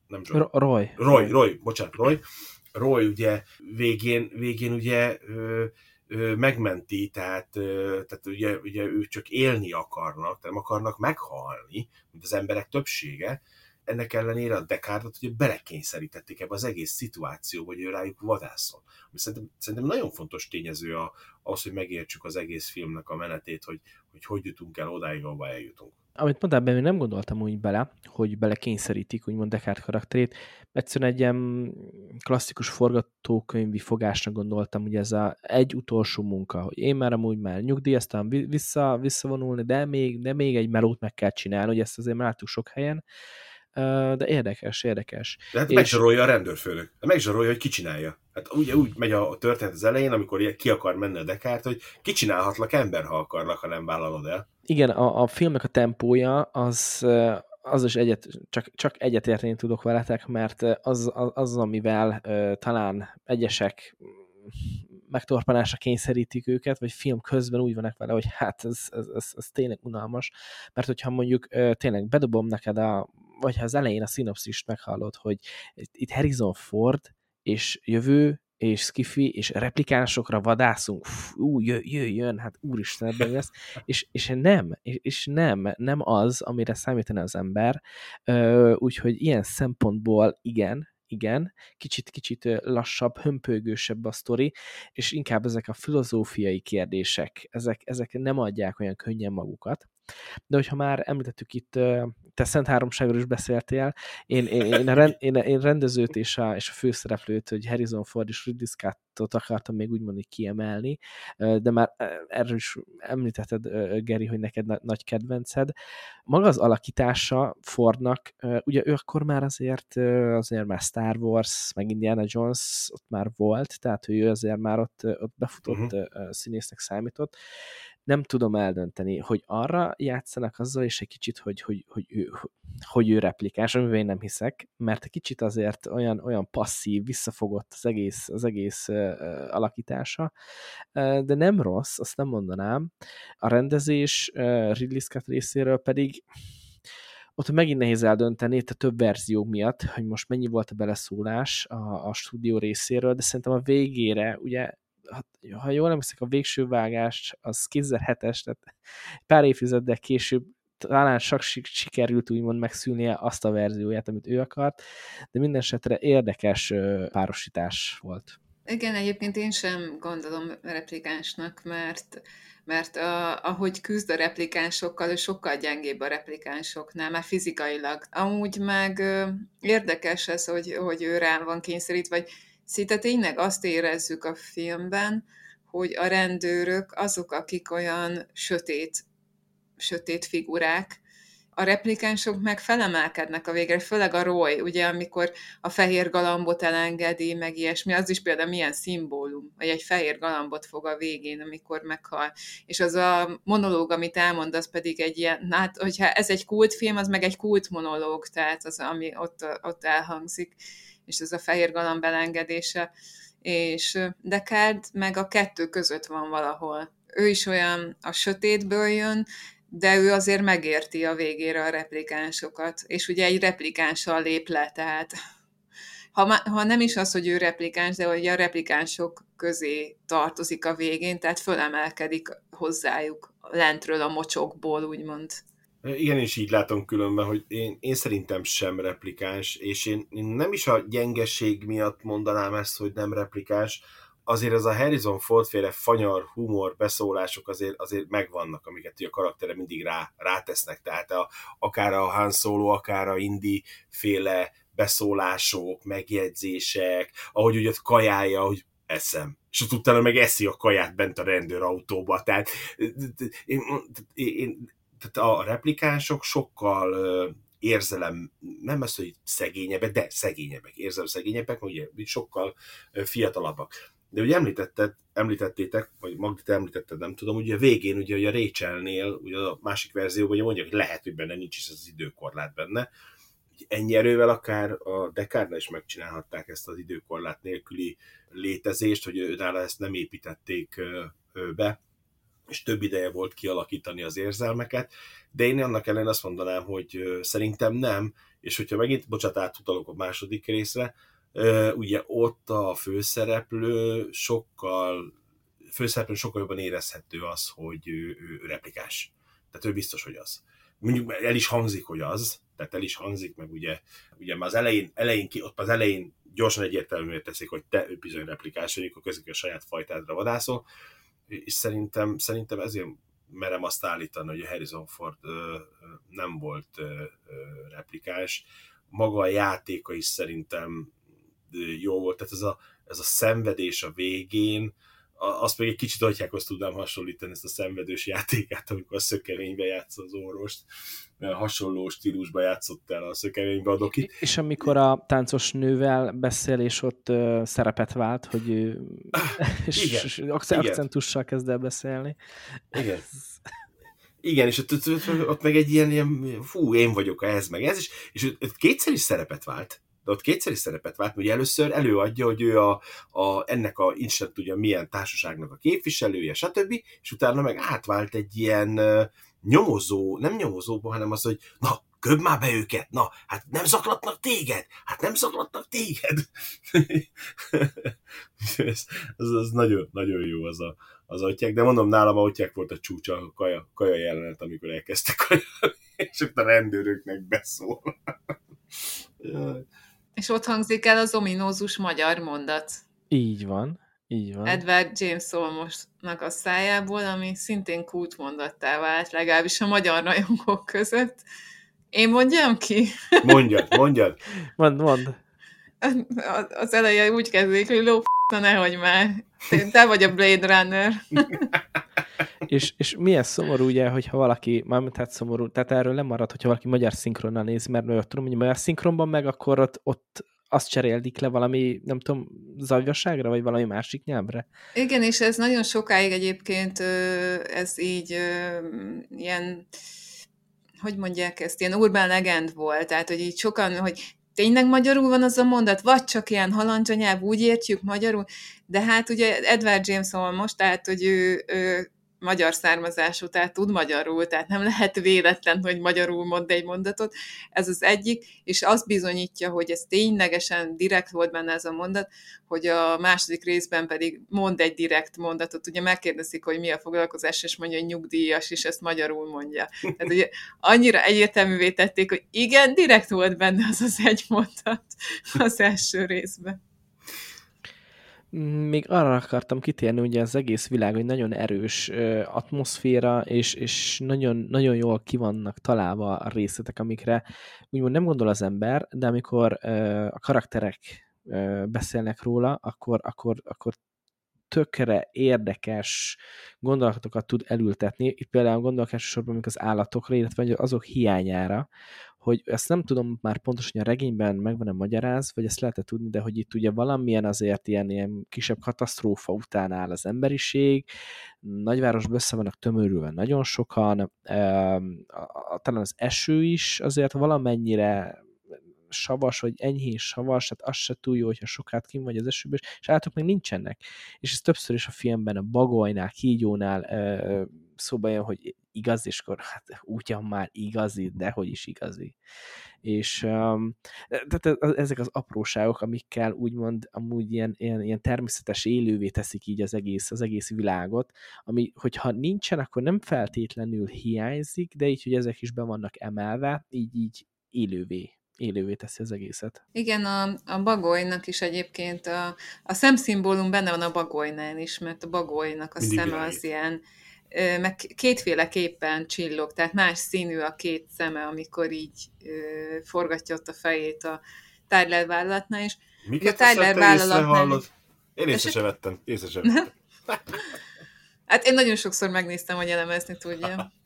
nem John. Roy. Roy, Roy, bocsánat, Roy. Roy ugye végén, végén ugye ö, ö, megmenti, tehát, ö, tehát ugye, ugye ők csak élni akarnak, nem akarnak meghalni, mint az emberek többsége, ennek ellenére a Descartes-ot ugye belekényszerítették ebbe az egész szituációba, hogy ő rájuk vadászol. Ami szerintem, szerintem nagyon fontos tényező a, az, hogy megértsük az egész filmnek a menetét, hogy hogy, hogy jutunk el odáig, ahova eljutunk. Amit mondtál, én nem gondoltam úgy bele, hogy belekényszerítik úgymond Descartes karakterét. Egyszerűen egy ilyen klasszikus forgatókönyvi fogásnak gondoltam, hogy ez a egy utolsó munka, hogy én már amúgy már nyugdíjaztam vissza, visszavonulni, de még, de még egy melót meg kell csinálni, hogy ezt azért már láttuk sok helyen de érdekes, érdekes. De hát és... megzsarolja a rendőrfőnök. De megzsarolja, hogy ki csinálja. Hát ugye úgy megy a történet az elején, amikor ki akar menni a Dekárt, hogy kicsinálhatlak ember, ha akarlak, ha nem vállalod el. Igen, a, a filmnek a tempója az, az is egyet, csak, csak egyetérteni tudok veletek, mert az, az, az amivel uh, talán egyesek megtorpanásra kényszerítik őket, vagy film közben úgy vannak vele, hogy hát ez, ez, ez, ez tényleg unalmas, mert hogyha mondjuk tényleg bedobom neked a vagy ha az elején a szinopszist meghallod, hogy itt Harrison Ford és jövő, és skifi, és replikánsokra vadászunk, ú, jöjjön, hát úristen, ebben lesz, és, és nem, és nem, nem az, amire számítana az ember, úgyhogy ilyen szempontból igen, igen, kicsit-kicsit lassabb, hömpölygősebb a sztori, és inkább ezek a filozófiai kérdések, ezek, ezek nem adják olyan könnyen magukat. De hogyha már említettük itt, te Szent Háromságról is beszéltél, én, én, én, a, rend, én, én rendezőt és a, és a főszereplőt, hogy Harrison Ford és Ridley Scottot akartam még úgy mondani kiemelni, de már erről is említetted, Geri, hogy neked nagy kedvenced. Maga az alakítása Fordnak, ugye ő akkor már azért, azért már Star Wars, meg Indiana Jones ott már volt, tehát ő azért már ott, ott befutott uh-huh. színésznek számított, nem tudom eldönteni, hogy arra játszanak azzal, és egy kicsit, hogy, hogy, hogy, ő, hogy ő replikás, amivel én nem hiszek, mert egy kicsit azért olyan, olyan passzív, visszafogott az egész, az egész uh, alakítása, uh, de nem rossz, azt nem mondanám. A rendezés uh, Ridley Scott részéről pedig ott megint nehéz eldönteni, itt a több verzió miatt, hogy most mennyi volt a beleszólás a, a stúdió részéről, de szerintem a végére, ugye ha jól emlékszek, a végső vágást az 2007-es, tehát pár évtizeddel később talán csak sikerült úgymond megszülnie azt a verzióját, amit ő akart, de minden esetre érdekes párosítás volt. Igen, egyébként én sem gondolom replikánsnak, mert mert a, ahogy küzd a replikánsokkal, ő sokkal gyengébb a replikánsoknál, már fizikailag. Amúgy meg érdekes ez, hogy, hogy ő rá van kényszerítve, vagy Szinte tényleg azt érezzük a filmben, hogy a rendőrök azok, akik olyan sötét, sötét figurák, a replikánsok meg felemelkednek a végre, főleg a Roy, ugye, amikor a fehér galambot elengedi, meg ilyesmi, az is például milyen szimbólum, vagy egy fehér galambot fog a végén, amikor meghal. És az a monológ, amit elmond, az pedig egy ilyen, hát, hogyha ez egy kultfilm, az meg egy kult monológ, tehát az, ami ott, ott elhangzik, és ez a fehér galamb elengedése. És Descartes meg a kettő között van valahol. Ő is olyan a sötétből jön, de ő azért megérti a végére a replikánsokat, és ugye egy replikánssal lép le, tehát ha, ha nem is az, hogy ő replikáns, de hogy a replikánsok közé tartozik a végén, tehát fölemelkedik hozzájuk lentről a mocsokból, úgymond. Igen, és így látom különben, hogy én, én szerintem sem replikáns, és én, én nem is a gyengeség miatt mondanám ezt, hogy nem replikáns, azért ez a Harrison Ford féle fanyar, humor, beszólások azért, azért megvannak, amiket a karaktere mindig rá, rátesznek, tehát a, akár a Han Solo, akár a Indy féle beszólások, megjegyzések, ahogy ugye kajálja, hogy eszem. És utána meg eszi a kaját bent a rendőrautóba. Tehát, én, én, tehát a replikánsok sokkal érzelem, nem az, hogy szegényebbek, de szegényebbek, érzelem szegényebbek, ugye sokkal fiatalabbak. De ugye említetted, említettétek, vagy Magdi, említetted, nem tudom, ugye a végén, ugye, hogy a Rachelnél, ugye a másik verzióban ugye mondja, hogy lehet, hogy benne nincs is az időkorlát benne. Ennyi erővel akár a Descartes is megcsinálhatták ezt az időkorlát nélküli létezést, hogy nála ezt nem építették be, és több ideje volt kialakítani az érzelmeket, de én annak ellen azt mondanám, hogy szerintem nem, és hogyha megint, bocsánat, átutalok a második részre, ugye ott a főszereplő sokkal főszereplő sokkal jobban érezhető az, hogy ő, ő replikás. Tehát ő biztos, hogy az. Mondjuk el is hangzik, hogy az, tehát el is hangzik, meg ugye, ugye már az elején, elején ki, ott az elején gyorsan egyértelműen teszik, hogy te ő bizony replikás, amikor közük a saját fajtádra vadászol, és szerintem, szerintem ezért merem azt állítani, hogy a Harrison Ford nem volt replikás. Maga a játéka is szerintem jó volt, tehát ez a, ez a szenvedés a végén, azt még egy kicsit atyákhoz tudnám hasonlítani ezt a szenvedős játékát, amikor a szökevénybe játszott az orvost, hasonló stílusba játszott el a szökevénybe adok itt. És amikor a táncos nővel beszél, és ott uh, szerepet vált, hogy ő és, igen, és akcentussal kezd el beszélni. Igen. Igen, és ott, ott, ott, ott meg egy ilyen, ilyen, fú, én vagyok ez, meg ez, és, és ott kétszer is szerepet vált de ott kétszer is szerepet vált, hogy először előadja, hogy ő a, a, ennek a Isten tudja milyen társaságnak a képviselője, stb., és utána meg átvált egy ilyen nyomozó, nem nyomozóba, hanem az, hogy na, köbb már be őket, na, hát nem zaklatnak téged, hát nem zaklatnak téged. ez, az, az nagyon, nagyon jó az a, az atyák, de mondom, nálam a atyák volt a csúcsa, a kaja, kaja jelenet, amikor elkezdtek kajálni, és ott a rendőröknek beszól. És ott hangzik el az ominózus magyar mondat. Így van, így van. Edward James Olmosnak a szájából, ami szintén kultmondattá vált, legalábbis a magyar rajongók között. Én mondjam ki? Mondjad, mondjad. Mond, mond. Az eleje úgy kezdődik, hogy ló, na nehogy már. Te vagy a Blade Runner. és, és milyen szomorú ugye, hogyha valaki, mármint hát szomorú, tehát erről nem marad, hogyha valaki magyar szinkronnal néz, mert olyat tudom, hogy magyar szinkronban meg akkor ott, ott azt cseréldik le valami, nem tudom, zajvasságra, vagy valami másik nyelvre. Igen, és ez nagyon sokáig egyébként ez így ilyen hogy mondják ezt, ilyen urbán legend volt, tehát hogy így sokan, hogy tényleg magyarul van az a mondat, vagy csak ilyen halandzsanyelv, úgy értjük magyarul, de hát ugye Edward James most, tehát hogy ő, ő magyar származású, tehát tud magyarul, tehát nem lehet véletlen, hogy magyarul mond egy mondatot. Ez az egyik, és azt bizonyítja, hogy ez ténylegesen direkt volt benne ez a mondat, hogy a második részben pedig mond egy direkt mondatot. Ugye megkérdezik, hogy mi a foglalkozás, és mondja, hogy nyugdíjas, és ezt magyarul mondja. Tehát ugye annyira egyértelművé tették, hogy igen, direkt volt benne az az egy mondat az első részben. Még arra akartam kitérni, ugye az egész világ, hogy nagyon erős atmoszféra, és, és nagyon, nagyon jól kivannak találva a részletek, amikre úgymond nem gondol az ember, de amikor a karakterek beszélnek róla, akkor, akkor, akkor tökre érdekes gondolatokat tud elültetni. Itt például gondolok elsősorban az állatokra, illetve azok hiányára, hogy ezt nem tudom már pontosan, hogy a regényben meg van-e magyaráz, vagy ezt lehet tudni, de hogy itt ugye valamilyen azért ilyen, ilyen kisebb katasztrófa után áll az emberiség, nagyvárosban össze vannak tömörülve nagyon sokan, talán az eső is azért valamennyire savas, vagy enyhén savas, tehát az se túl jó, hogyha sokat kim vagy az esőben, és állatok még nincsenek. És ez többször is a filmben a bagolynál, kígyónál szóba jön, hogy igaz, és akkor hát ugyan már igazi, de hogy is igazi. És um, tehát ezek az apróságok, amikkel úgymond amúgy ilyen, ilyen, ilyen természetes élővé teszik így az egész, az egész világot, ami, hogyha nincsen, akkor nem feltétlenül hiányzik, de így, hogy ezek is be vannak emelve, így, így élővé élővé teszi az egészet. Igen, a, a bagolynak is egyébként a, a szemszimbólum benne van a bagolynál is, mert a bagolynak a Mindig szeme az ilyen, meg kétféleképpen csillog, tehát más színű a két szeme, amikor így forgatja ott a fejét a Tyler vállalatnál is. Miket a Tyler vállalatnál... Én észre sem vettem. Észre sem vettem. hát én nagyon sokszor megnéztem, hogy elemezni tudjam.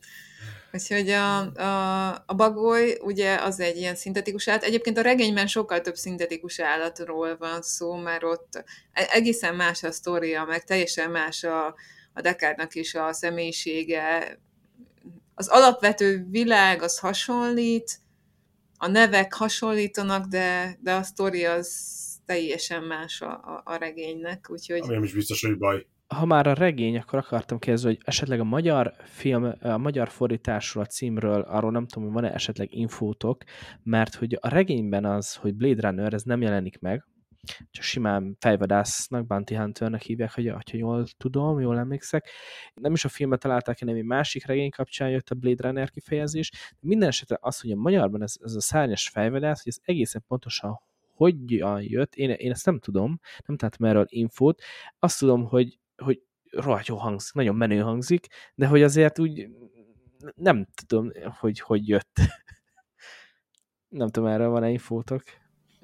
Úgyhogy a, a, a bagoly ugye az egy ilyen szintetikus állat. Egyébként a regényben sokkal több szintetikus állatról van szó, mert ott e, egészen más a sztoria, meg teljesen más a, a Dekárnak is a személyisége. Az alapvető világ az hasonlít, a nevek hasonlítanak, de, de a sztori az teljesen más a, a, a regénynek, úgyhogy... Ami nem is biztos, hogy baj ha már a regény, akkor akartam kérdezni, hogy esetleg a magyar film, a magyar fordításról, a címről, arról nem tudom, hogy van-e esetleg infótok, mert hogy a regényben az, hogy Blade Runner, ez nem jelenik meg, csak simán fejvadásznak, Bounty Hunternek hívják, hogy ha jól tudom, jól emlékszek. Nem is a filmet találták, hanem egy másik regény kapcsán jött a Blade Runner kifejezés. De minden esetre az, hogy a magyarban ez, ez a szárnyas fejvadász, hogy ez egészen pontosan hogyan jött, én, én ezt nem tudom, nem találtam erről infót. Azt tudom, hogy hogy rohadt jó hangzik, nagyon menő hangzik, de hogy azért úgy nem tudom, hogy hogy jött. nem tudom, erről van-e infótok?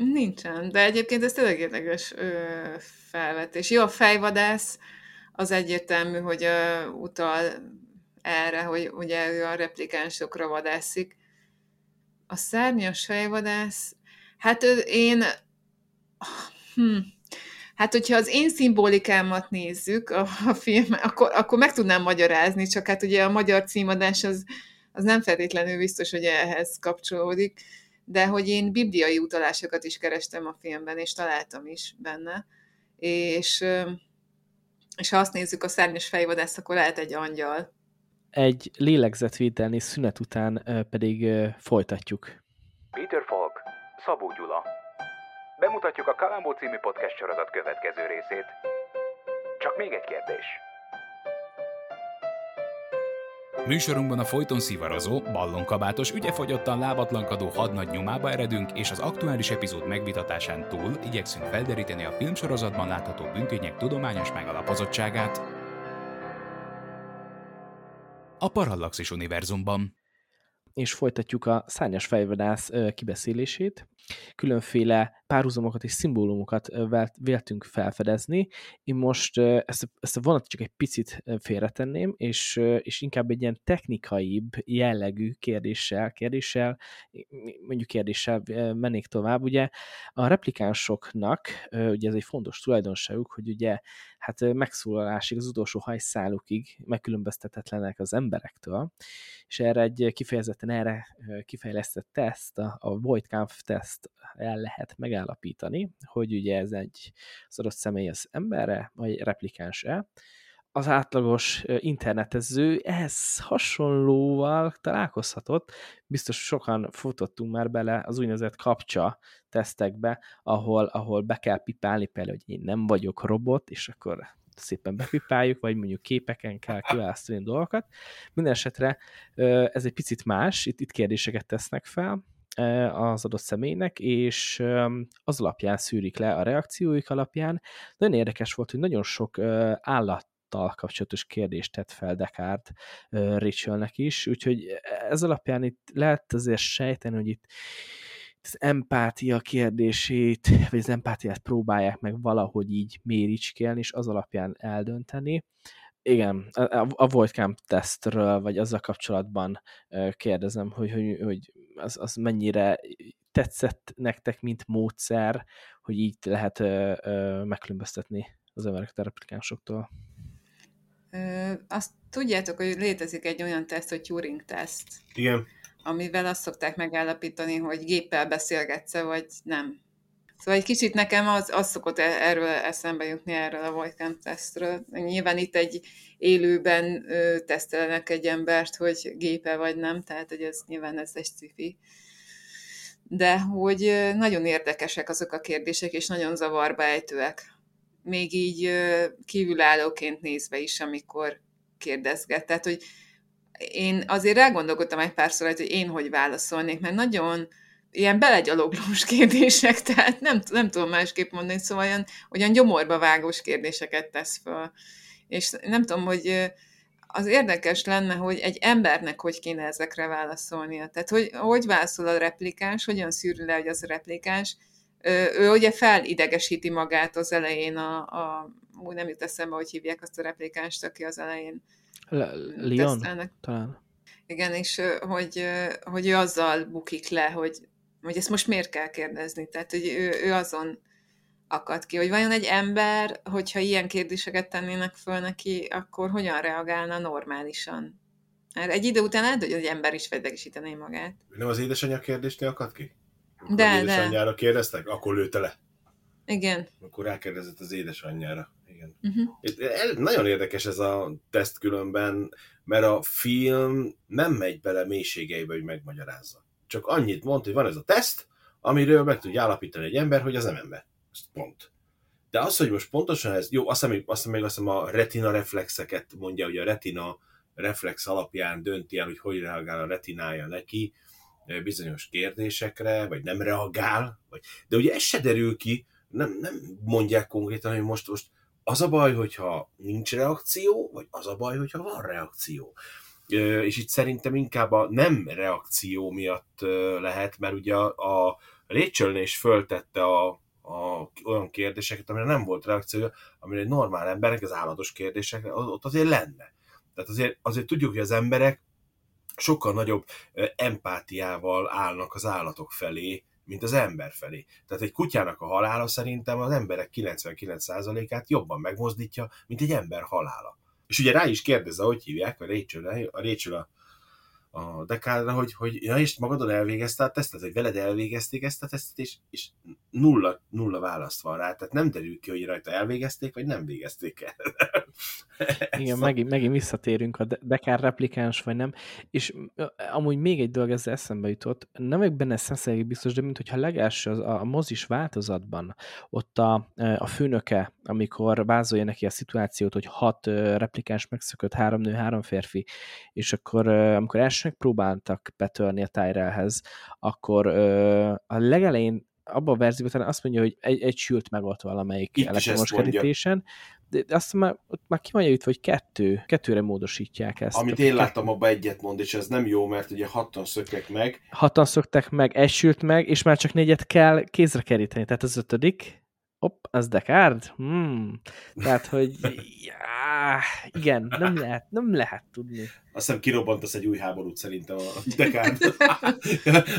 Nincsen, de egyébként ez tényleg érdekes felvetés. Jó, a fejvadász az egyértelmű, hogy ö, utal erre, hogy ugye ő a replikánsokra vadászik. A szárnyas fejvadász, hát én hm, Hát, hogyha az én szimbolikámat nézzük a, a film, akkor, akkor meg tudnám magyarázni, csak hát ugye a magyar címadás az, az nem feltétlenül biztos, hogy ehhez kapcsolódik, de hogy én bibliai utalásokat is kerestem a filmben, és találtam is benne, és, és ha azt nézzük a szárnyas fejvadász, akkor lehet egy angyal. Egy lélegzetvételni szünet után pedig folytatjuk. Peter Falk, Szabó Gyula, Bemutatjuk a Kalambó című podcast sorozat következő részét. Csak még egy kérdés. Műsorunkban a folyton szivarozó, ballonkabátos, ügyefogyottan lábatlankadó hadnagy nyomába eredünk, és az aktuális epizód megvitatásán túl igyekszünk felderíteni a filmsorozatban látható bűntények tudományos megalapozottságát. A Parallaxis univerzumban és folytatjuk a szárnyas fejvadász kibeszélését. Különféle párhuzamokat és szimbólumokat véltünk felfedezni. Én most ezt, ezt a vonatot csak egy picit félretenném, és, és inkább egy ilyen technikaibb jellegű kérdéssel, kérdéssel, mondjuk kérdéssel mennék tovább. Ugye a replikánsoknak, ugye ez egy fontos tulajdonságuk, hogy ugye hát megszólalásig, az utolsó hajszálukig megkülönböztetetlenek az emberektől, és erre egy kifejezetten erre kifejlesztett teszt, a, a Voigtkampf teszt el lehet megállapítani, hogy ugye ez egy az adott személy az emberre, vagy replikáns-e, az átlagos internetező ehhez hasonlóval találkozhatott. Biztos sokan futottunk már bele az úgynevezett kapcsa tesztekbe, ahol, ahol be kell pipálni például, hogy én nem vagyok robot, és akkor szépen bepipáljuk, vagy mondjuk képeken kell kiválasztani dolgokat. Minden ez egy picit más, itt, itt kérdéseket tesznek fel, az adott személynek, és az alapján szűrik le a reakcióik alapján. Nagyon érdekes volt, hogy nagyon sok állat kapcsolatos kérdést tett fel Descartes Rachelnek is, úgyhogy ez alapján itt lehet azért sejteni, hogy itt az empátia kérdését, vagy az empátiát próbálják meg valahogy így méricskélni, és az alapján eldönteni. Igen, a, a Voidcamp tesztről, vagy azzal kapcsolatban kérdezem, hogy, hogy, hogy az, az mennyire tetszett nektek, mint módszer, hogy így lehet ö, ö, megkülönböztetni az embereket a replikánsoktól? Ö, azt tudjátok, hogy létezik egy olyan teszt, hogy Turing-teszt. Igen. Amivel azt szokták megállapítani, hogy géppel beszélgetsz vagy nem. Szóval egy kicsit nekem az, az szokott e, erről eszembe jutni, erről a Voidcamp tesztről. Nyilván itt egy élőben ö, tesztelnek egy embert, hogy gépe vagy nem, tehát hogy ez nyilván ez egy sci De hogy nagyon érdekesek azok a kérdések, és nagyon zavarba ejtőek. Még így kívülállóként nézve is, amikor kérdezget. Tehát, hogy én azért elgondolkodtam egy párszor, hogy én hogy válaszolnék, mert nagyon ilyen belegyaloglós kérdések, tehát nem, nem tudom másképp mondani, szóval olyan, olyan gyomorba vágós kérdéseket tesz föl. És nem tudom, hogy az érdekes lenne, hogy egy embernek hogy kéne ezekre válaszolnia. Tehát hogy, hogy válaszol a replikáns, hogyan szűrül le, hogy az a replikáns. Ő ugye felidegesíti magát az elején, a, a úgy nem jut eszembe, hogy hívják azt a replikánst, aki az elején Leon, talán. Igen, és hogy, hogy ő azzal bukik le, hogy hogy ezt most miért kell kérdezni. Tehát, hogy ő, ő azon akad ki, hogy vajon egy ember, hogyha ilyen kérdéseket tennének föl neki, akkor hogyan reagálna normálisan? Mert egy idő után lehet, hogy egy ember is fedegesítené magát. Nem az édesanyja kérdésnél akad ki? Akkor de, az édesanyjára kérdeztek? Akkor lőtte le. Igen. Akkor rákérdezett az édesanyjára. Igen. Uh-huh. Nagyon érdekes ez a teszt különben, mert a film nem megy bele mélységeibe, hogy megmagyarázza csak annyit mond, hogy van ez a teszt, amiről meg tudja állapítani egy ember, hogy az nem ember. Ez pont. De az, hogy most pontosan ez, jó, azt hiszem, azt hiszem, azt hiszem a retina reflexeket mondja, hogy a retina reflex alapján dönti el, hogy hogy reagál a retinája neki eh, bizonyos kérdésekre, vagy nem reagál, vagy, de ugye ez se derül ki, nem, nem mondják konkrétan, hogy most, most az a baj, hogyha nincs reakció, vagy az a baj, hogyha van reakció és itt szerintem inkább a nem reakció miatt lehet, mert ugye a, a Rachel is föltette a, a, olyan kérdéseket, amire nem volt reakció, amire egy normál emberek, az állatos kérdések, ott azért lenne. Tehát azért, azért tudjuk, hogy az emberek sokkal nagyobb empátiával állnak az állatok felé, mint az ember felé. Tehát egy kutyának a halála szerintem az emberek 99%-át jobban megmozdítja, mint egy ember halála. És ugye rá is kérdezze, hogy hívják a Rachel, a Rachel a, a Dekádra, hogy, hogy ja, és magadon elvégezte a tesztet, hogy veled elvégezték ezt a tesztet, és, és nulla, nulla választ van rá, tehát nem derül ki, hogy rajta elvégezték, vagy nem végezték el. Igen, megint, megint visszatérünk a Dekár replikáns, vagy nem, és amúgy még egy dolog ezzel eszembe jutott, nem vagyok benne szenszeléig biztos, de mintha legelső az, a mozis változatban, ott a, a főnöke, amikor vázolja neki a szituációt, hogy hat replikáns megszökött, három nő, három férfi, és akkor amikor első próbáltak betörni a Tyrellhez, akkor a legelején abban a verzióban azt mondja, hogy egy, egy sült meg ott valamelyik Itt elektromos kerítésen, de azt már, ott már ki van hogy kettő, kettőre módosítják ezt. Amit én láttam, abban egyet mond, és ez nem jó, mert ugye hatan szöktek meg. Hatan szöktek meg, egy sült meg, és már csak négyet kell kézre keríteni, tehát az ötödik, Hopp, az Descartes? Hmm. Tehát, hogy já, igen, nem lehet, nem lehet tudni. Azt hiszem kirobbantasz egy új háborút szerintem a Descartes.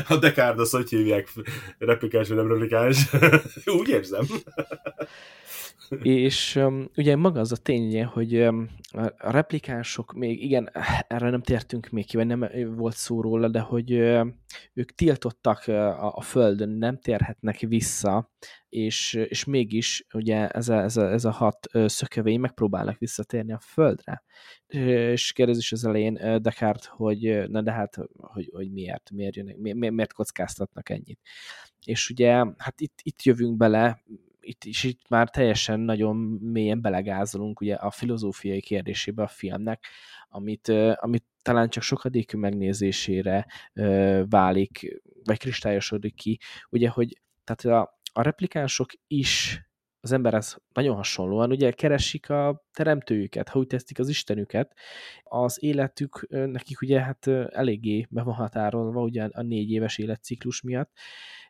a Descartes, azt hogy hívják? Replikáns vagy nem replikáns? Úgy érzem és um, ugye maga az a tény, hogy um, a replikánsok még, igen, erre nem tértünk még ki, vagy nem volt szó róla, de hogy uh, ők tiltottak uh, a, a Földön, nem térhetnek vissza, és, és mégis ugye ez a, ez a, ez a hat szökevény megpróbálnak visszatérni a Földre. És kérdezés az elején Descartes, hogy na de hát, hogy, hogy miért, miért, jönnek, miért, miért kockáztatnak ennyit. És ugye, hát itt, itt jövünk bele, itt is itt már teljesen nagyon mélyen belegázolunk ugye a filozófiai kérdésébe a filmnek, amit, amit talán csak sokadékű megnézésére válik, vagy kristályosodik ki, ugye, hogy tehát a, a replikánsok is az emberhez nagyon hasonlóan, ugye keresik a teremtőjüket, ha úgy tesztik az istenüket, az életük nekik ugye hát eléggé be van határolva ugye a négy éves életciklus miatt,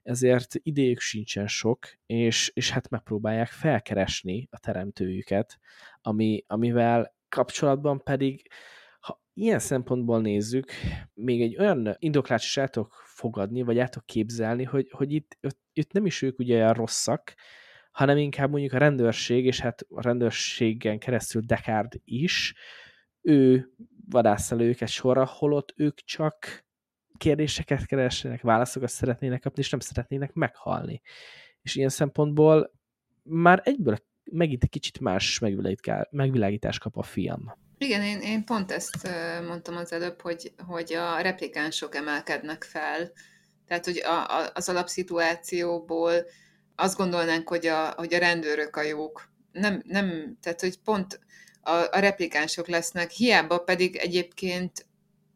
ezért idejük sincsen sok, és, és hát megpróbálják felkeresni a teremtőjüket, ami, amivel kapcsolatban pedig ha ilyen szempontból nézzük, még egy olyan indoklást is el tudok fogadni, vagy el tudok képzelni, hogy, hogy itt, itt nem is ők ugye a rosszak, hanem inkább mondjuk a rendőrség, és hát a rendőrségen keresztül Dekárd is, ő vadásza őket sorra, holott ők csak kérdéseket keresnek, válaszokat szeretnének kapni, és nem szeretnének meghalni. És ilyen szempontból már egyből megint egy kicsit más megvilágítás kap a film. Igen, én, én pont ezt mondtam az előbb, hogy, hogy a replikánsok emelkednek fel. Tehát, hogy a, a, az alapszituációból azt gondolnánk, hogy a, hogy a rendőrök a jók. Nem, nem tehát, hogy pont a, a replikánsok lesznek, hiába pedig egyébként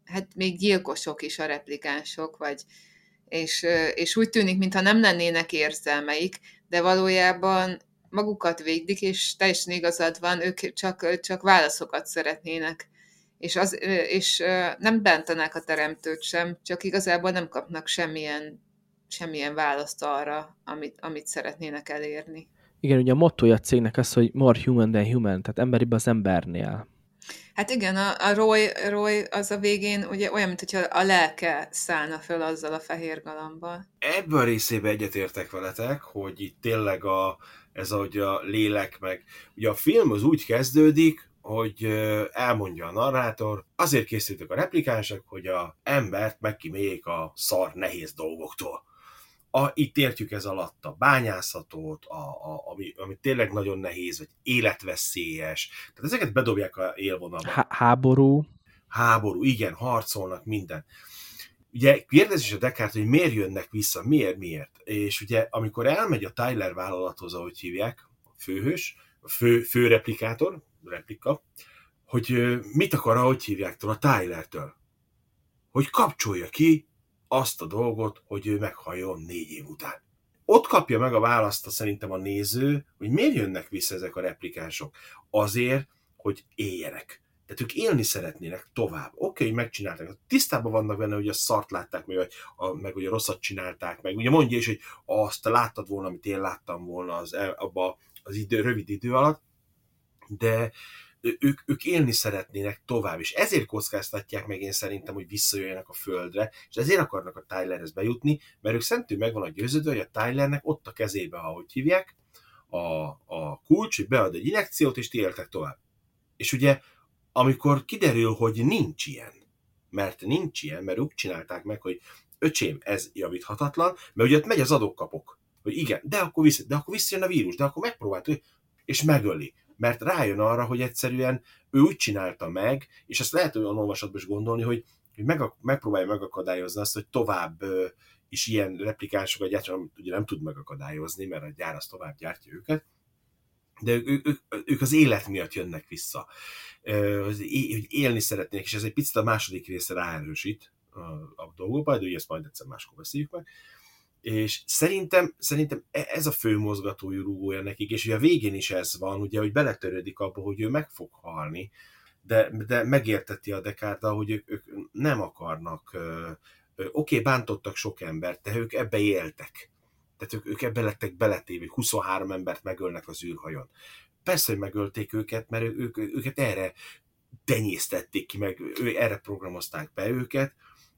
hát még gyilkosok is a replikánsok, vagy, és, és úgy tűnik, mintha nem lennének érzelmeik, de valójában magukat végdik, és teljesen igazad van, ők csak, csak válaszokat szeretnének. És, az, és nem bentenek a teremtőt sem, csak igazából nem kapnak semmilyen, semmilyen választ arra, amit, amit szeretnének elérni. Igen, ugye a mottoja a cégnek az, hogy more human than human, tehát emberibb az embernél. Hát igen, a, a Roy, Roy az a végén ugye olyan, mintha a lelke szállna föl azzal a fehér galambal. Ebből a részében egyetértek veletek, hogy itt tényleg a, ez ahogy a lélek meg. Ugye a film az úgy kezdődik, hogy elmondja a narrátor, azért készültek a replikánsok, hogy a embert megkíméljék a szar nehéz dolgoktól. A, itt értjük ez alatt a bányászatot, a, a, ami, ami tényleg nagyon nehéz, vagy életveszélyes. Tehát ezeket bedobják a élvonalba. Há- háború. Háború, igen, harcolnak, minden ugye kérdez is a Descartes, hogy miért jönnek vissza, miért, miért. És ugye amikor elmegy a Tyler vállalathoz, ahogy hívják, a főhős, a fő, fő replikátor, replika, hogy mit akar, ahogy hívják a Tylertől. Hogy kapcsolja ki azt a dolgot, hogy ő meghalljon négy év után. Ott kapja meg a választ szerintem a néző, hogy miért jönnek vissza ezek a replikánsok. Azért, hogy éljenek tehát ők élni szeretnének tovább. Oké, okay, hogy megcsinálták. Tisztában vannak benne, hogy a szart látták, meg, a, meg hogy a rosszat csinálták, meg ugye mondja is, hogy azt láttad volna, amit én láttam volna az, abba az idő, rövid idő alatt, de ők, ők élni szeretnének tovább, és ezért kockáztatják meg én szerintem, hogy visszajöjjenek a földre, és ezért akarnak a Tylerhez bejutni, mert ők szentül meg van a győződő, hogy a Tylernek ott a kezébe, ahogy hívják, a, a kulcs, hogy bead egy injekciót, és ti éltek tovább. És ugye amikor kiderül, hogy nincs ilyen, mert nincs ilyen, mert ők csinálták meg, hogy öcsém, ez javíthatatlan, mert ugye ott megy az adókapok, hogy igen, de akkor, vissza, de akkor visszajön a vírus, de akkor megpróbált, és megöli. Mert rájön arra, hogy egyszerűen ő úgy csinálta meg, és ezt lehet olyan olvasatban is gondolni, hogy, hogy meg, megpróbálja megakadályozni azt, hogy tovább is ilyen replikánsokat gyártson, ugye nem tud megakadályozni, mert a gyár az tovább gyártja őket, de ők, ők, ők az élet miatt jönnek vissza, hogy élni szeretnék, és ez egy picit a második része ráerősít a dolgokba, de ugye ezt majd egyszer máskor beszéljük meg. És szerintem, szerintem e, ez a fő mozgatójú rúgója nekik, és ugye a végén is ez van, ugye, hogy beletörődik abba, hogy ő meg fog halni, de, de megérteti a Dekárda, hogy ők, ők nem akarnak, oké, okay, bántottak sok embert, de ők ebbe éltek tehát ők, ők ebbe lettek beletéve, 23 embert megölnek az űrhajon. Persze, hogy megölték őket, mert ők, őket erre tenyésztették ki, meg ő, erre programozták be őket,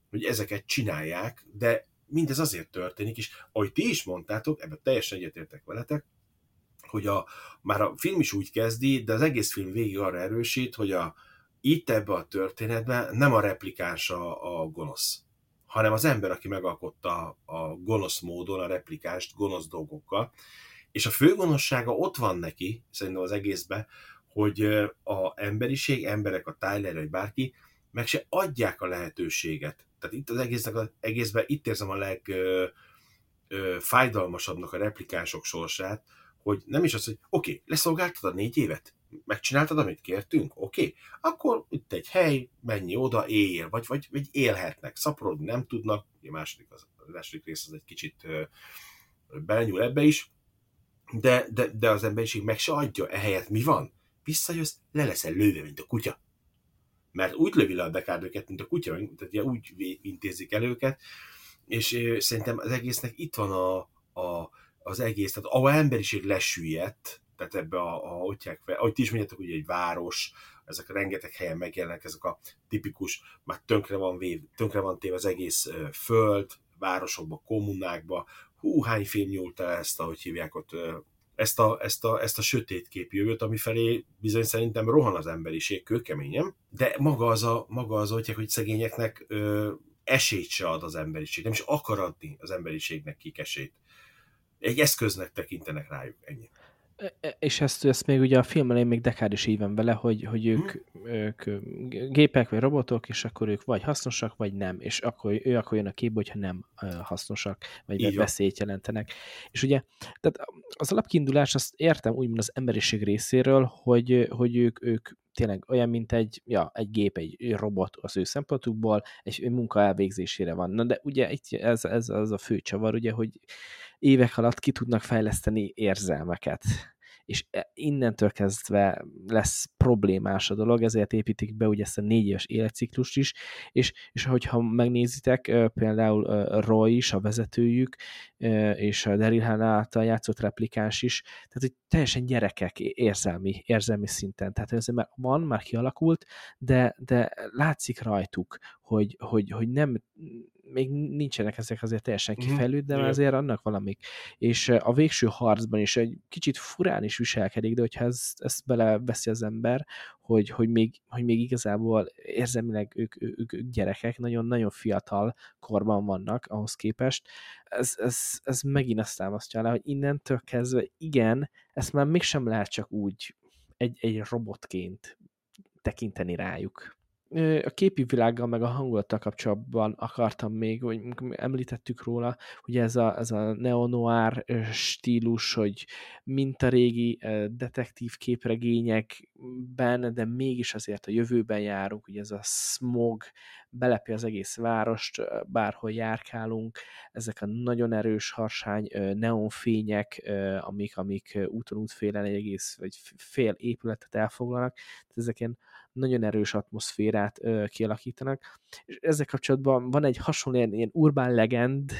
hogy ezeket csinálják, de mindez azért történik, és ahogy ti is mondtátok, ebben teljesen egyetértek veletek, hogy a, már a film is úgy kezdi, de az egész film végig arra erősít, hogy a, itt ebbe a történetben nem a replikáns a, a gonosz, hanem az ember, aki megalkotta a gonosz módon a replikást gonosz dolgokkal, és a fő gonoszsága ott van neki, szerintem az egészben, hogy a emberiség, emberek, a Tyler vagy bárki, meg se adják a lehetőséget. Tehát itt az egésznek, az egészben itt érzem a leg ö, ö, fájdalmasabbnak a replikánsok sorsát, hogy nem is az, hogy oké, okay, leszolgáltad a négy évet, megcsináltad, amit kértünk, oké, okay. akkor itt egy hely, mennyi oda, éljél, vagy, vagy, vagy élhetnek, szaporodni nem tudnak, a második, az, a második rész az egy kicsit ö, belenyúl ebbe is, de, de, de az emberiség meg se adja, ehelyett mi van? Visszajössz, le leszel lőve, mint a kutya. Mert úgy lövi le a Deckard őket, mint a kutya, tehát ugye úgy intézik el őket, és szerintem az egésznek itt van a, a, az egész, tehát ahol emberiség lesüllyedt, tehát ebbe a, a ottják, ahogy ti is mondjátok, ugye egy város, ezek rengeteg helyen megjelennek, ezek a tipikus, már tönkre van, vév, tönkre van téve az egész föld, városokba, kommunákba, hú, hány film nyúlta ezt, ahogy hívják ott, ezt a, ezt a, ezt a sötét kép jövőt, ami felé bizony szerintem rohan az emberiség kőkeményen, de maga az, a, maga az hogy szegényeknek ö, esélyt se ad az emberiség, nem is akar adni az emberiségnek kik esélyt. Egy eszköznek tekintenek rájuk, ennyi. E, és ezt, ezt még ugye a film elején még Dekár is így van vele, hogy, hogy ők, hmm. ők gépek vagy robotok, és akkor ők vagy hasznosak, vagy nem, és akkor ő akkor jön a képbe, hogyha nem hasznosak, vagy így veszélyt jelentenek. És ugye, tehát az alapkiindulás, azt értem úgymond az emberiség részéről, hogy, hogy ők, ők tényleg olyan, mint egy, ja, egy gép, egy robot az ő szempontukból, egy munka elvégzésére van. Na de ugye ez, ez az a fő csavar, ugye, hogy évek alatt ki tudnak fejleszteni érzelmeket és e, innentől kezdve lesz problémás a dolog, ezért építik be ugye ezt a négy éves életciklust is, és, és hogyha megnézitek, például Roy is, a vezetőjük, és a Daryl Hannah által játszott replikáns is, tehát hogy teljesen gyerekek érzelmi, érzelmi szinten, tehát ez már van, már kialakult, de, de látszik rajtuk, hogy, hogy, hogy nem még nincsenek ezek azért teljesen mhm. kifejlődve, de már azért annak valamik. És a végső harcban is egy kicsit furán is viselkedik, de hogyha ezt, ezt beleveszi az ember, hogy, hogy, még, hogy még igazából érzelmileg ők, ők, ők gyerekek, nagyon-nagyon fiatal korban vannak ahhoz képest, ez, ez, ez megint azt támasztja le, hogy innentől kezdve igen, ezt már mégsem lehet csak úgy egy, egy robotként tekinteni rájuk a képi világgal, meg a hangulattal kapcsolatban akartam még, hogy említettük róla, hogy ez a, ez a neo-noir stílus, hogy mint a régi detektív képregényekben, de mégis azért a jövőben járunk, hogy ez a smog belepi az egész várost, bárhol járkálunk, ezek a nagyon erős harsány neonfények, amik, amik úton útfélen egy egész, vagy fél épületet elfoglalnak, ezek ilyen nagyon erős atmoszférát ö, kialakítanak. És ezzel kapcsolatban van egy hasonló ilyen, ilyen urbán legend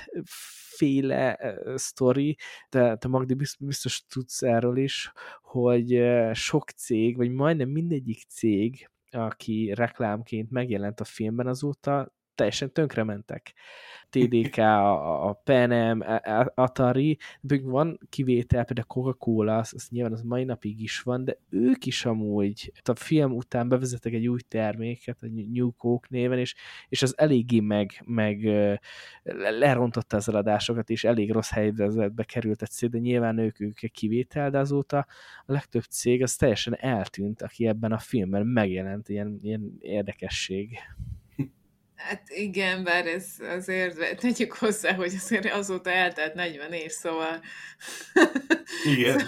féle uh, sztori, te, te Magdi biztos tudsz erről is, hogy uh, sok cég, vagy majdnem mindegyik cég, aki reklámként megjelent a filmben azóta, teljesen tönkrementek. TDK, a, a Penem, Atari, van kivétel, például Coca-Cola, az, az nyilván az mai napig is van, de ők is amúgy a film után bevezetek egy új terméket, a New Coke néven, és, és az eléggé meg, meg lerontotta az eladásokat, és elég rossz helyzetbe került egy cég, de nyilván ők, ők egy kivétel, de azóta a legtöbb cég az teljesen eltűnt, aki ebben a filmben megjelent, ilyen, ilyen érdekesség. Hát igen, bár ez azért tegyük hozzá, hogy azért azóta eltelt 40 év, szóval... Igen.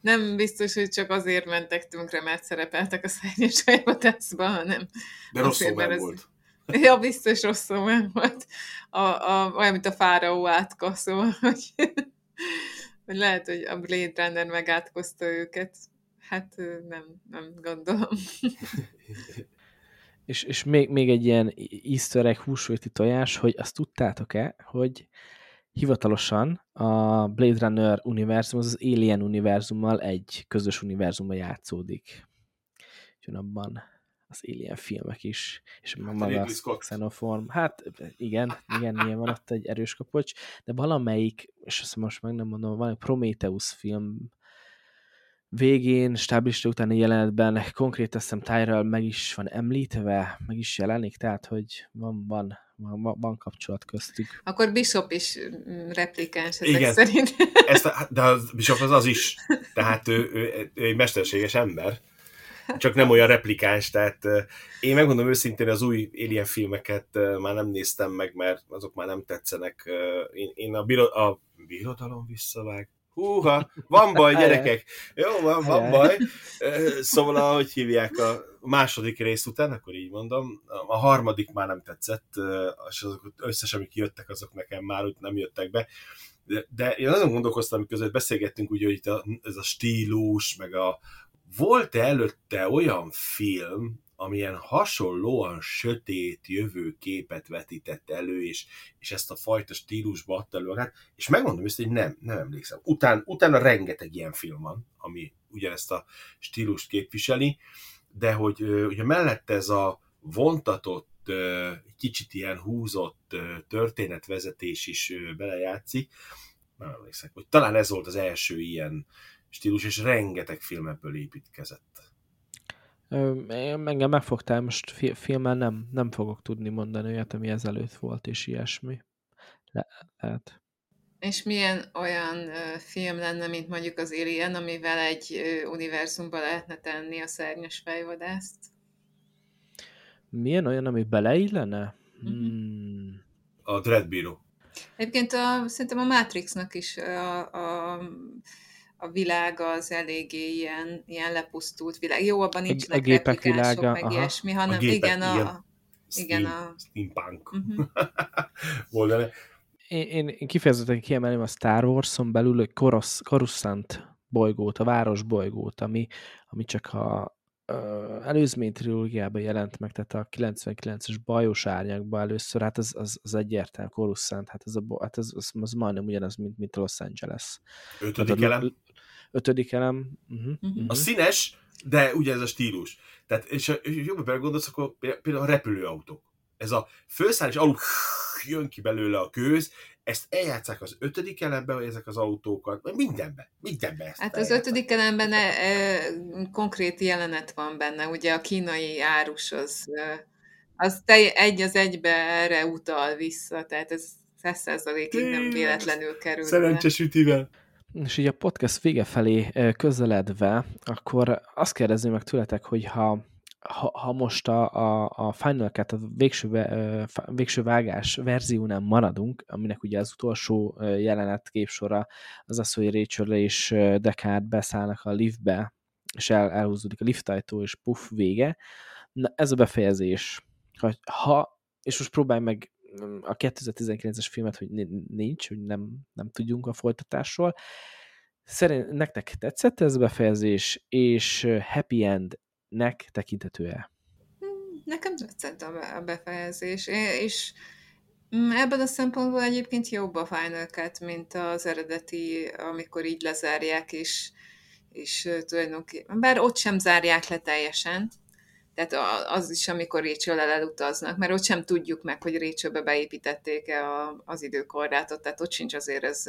nem biztos, hogy csak azért mentek tönkre, mert szerepeltek a szárnyas hajótászban, hanem... De rossz ez... volt. Ja, biztos rossz volt. A, a, olyan, mint a fáraó átka, szóval, hogy, hogy lehet, hogy a Blade Runner megátkozta őket. Hát nem, nem gondolom. És, és még, még egy ilyen easter egg húsvéti tojás, hogy azt tudtátok-e, hogy hivatalosan a Blade Runner univerzum az, az Alien univerzummal egy közös univerzumban játszódik. Úgyhogy abban az Alien filmek is, és hát maga a Xenoform. Hát igen, igen, nyilván ott egy erős kapocs, de valamelyik, és azt most meg nem mondom, van egy Prometheus film, végén, stáblista utáni jelenetben konkrét teszem Tyrell meg is van említve, meg is jelenik, tehát hogy van, van, van, van kapcsolat köztük. Akkor Bishop is mm, replikáns ezek Igen. szerint. Ezt a, de a Bishop az az is, tehát ő, ő, ő egy mesterséges ember, csak nem olyan replikáns, tehát én megmondom őszintén, az új Alien filmeket már nem néztem meg, mert azok már nem tetszenek. Én, én a, biro, a birodalom visszavág, húha, van baj, gyerekek. Jó, van, van baj. Szóval, ahogy hívják a második rész után, akkor így mondom, a harmadik már nem tetszett, és azok összes, amik jöttek, azok nekem már úgy nem jöttek be. De, de én azon gondolkoztam, amikor beszélgettünk, ugye, hogy itt a, ez a stílus, meg a... Volt-e előtte olyan film, amilyen hasonlóan sötét jövőképet vetített elő, és, és ezt a fajta stílusba adta elő magát, és megmondom ezt, hogy nem, nem emlékszem. Után, utána rengeteg ilyen film van, ami ugyanezt a stílust képviseli, de hogy ugye mellette ez a vontatott, kicsit ilyen húzott történetvezetés is belejátszik, nem emlékszem, hogy talán ez volt az első ilyen stílus, és rengeteg film ebből építkezett. Engem megfogtál, most fi- filmmel nem, nem fogok tudni mondani olyat, ami ezelőtt volt, és ilyesmi. Le- lehet. És milyen olyan ö, film lenne, mint mondjuk az Alien, amivel egy ö, univerzumba lehetne tenni a szárnyas fejvadászt? Milyen olyan, ami beleillene? Mhm. Hmm. A Dreadbíró. Egyébként a, szerintem a Matrixnak is a, a, a világa az eléggé ilyen, ilyen lepusztult világ. Jó, abban nincsenek a gépek világa, meg aha. ilyesmi, hanem A gépek, igen, a, igen. a, igen, a- Steampunk. Mhm. Volt benne. Én, én, kifejezetten kiemelném a Star Wars-on belül egy Korosz, Coruscant bolygót, a város bolygót, ami, ami csak a előzmény trilógiában jelent meg, tehát a 99-es bajos árnyakban először, hát az, az, az egyértelmű Coruscant, hát ez, a, hát ez, az, az majdnem ugyanaz, mint, mint Los Angeles. Ötödik Hát a- elem. Ötödik elem. Uh-huh. A színes, de ugye ez a stílus. Tehát, és ha jobban belegondolsz, akkor például a repülőautók. Ez a főszáll, és alul jön ki belőle a kőz, ezt eljátszák az ötödik elemben, hogy ezek az autókat, vagy mindenben, mindenben ezt Hát az ötödik elemben e, e, konkrét jelenet van benne, ugye a kínai árus az, e, az te, egy az egybe erre utal vissza, tehát ez száz százalékig nem Tényleg, véletlenül kerül. Szerencsés ütivel. És így a podcast vége felé közeledve, akkor azt kérdezném meg tőletek, hogy ha, ha, ha most a, a, a Final Cut, a végső, végső vágás verziónál maradunk, aminek ugye az utolsó jelenet képsora az az, hogy Rachel és Deckard beszállnak a liftbe, és el, elhúzódik a liftajtó, és puff, vége. Na, ez a befejezés. Ha, ha és most próbálj meg a 2019-es filmet, hogy ni- nincs, hogy nem, nem tudjunk a folytatásról. Szerint nektek tetszett ez a befejezés, és happy endnek tekinthető-e? Nekem tetszett a be- a befejezés, és mm, ebből a szempontból egyébként jobb a Final Cut, mint az eredeti, amikor így lezárják, és, és tulajdonképpen, bár ott sem zárják le teljesen, tehát az is, amikor rachel elutaznak, mert ott sem tudjuk meg, hogy Rachelbe beépítették-e az időkorlátot, tehát ott sincs azért ez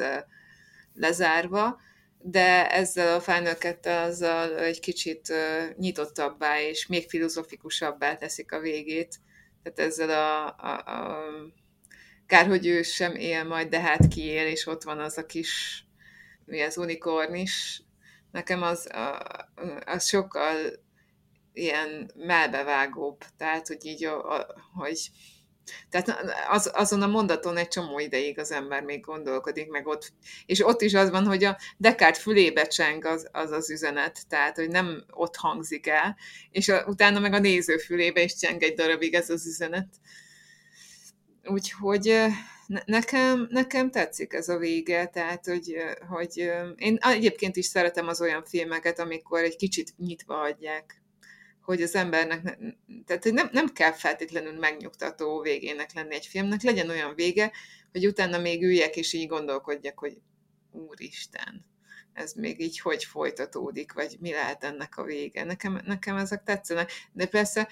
lezárva, de ezzel a cut azzal egy kicsit nyitottabbá és még filozofikusabbá teszik a végét. Tehát ezzel a, a, a kár, hogy ő sem él majd, de hát kiél, és ott van az a kis mi az unikorn is. Nekem az, a, az sokkal ilyen melbevágóbb, tehát hogy így, a, a, hogy tehát az, azon a mondaton egy csomó ideig az ember még gondolkodik, meg ott, és ott is az van, hogy a Descartes fülébe cseng az, az az üzenet, tehát, hogy nem ott hangzik el, és a, utána meg a néző fülébe is cseng egy darabig ez az üzenet. Úgyhogy ne- nekem, nekem tetszik ez a vége, tehát, hogy, hogy én egyébként is szeretem az olyan filmeket, amikor egy kicsit nyitva hagyják hogy az embernek, ne, tehát hogy nem, nem kell feltétlenül megnyugtató végének lenni egy filmnek, legyen olyan vége, hogy utána még üljek és így gondolkodjak, hogy úristen, ez még így hogy folytatódik, vagy mi lehet ennek a vége. Nekem, nekem ezek tetszenek, de persze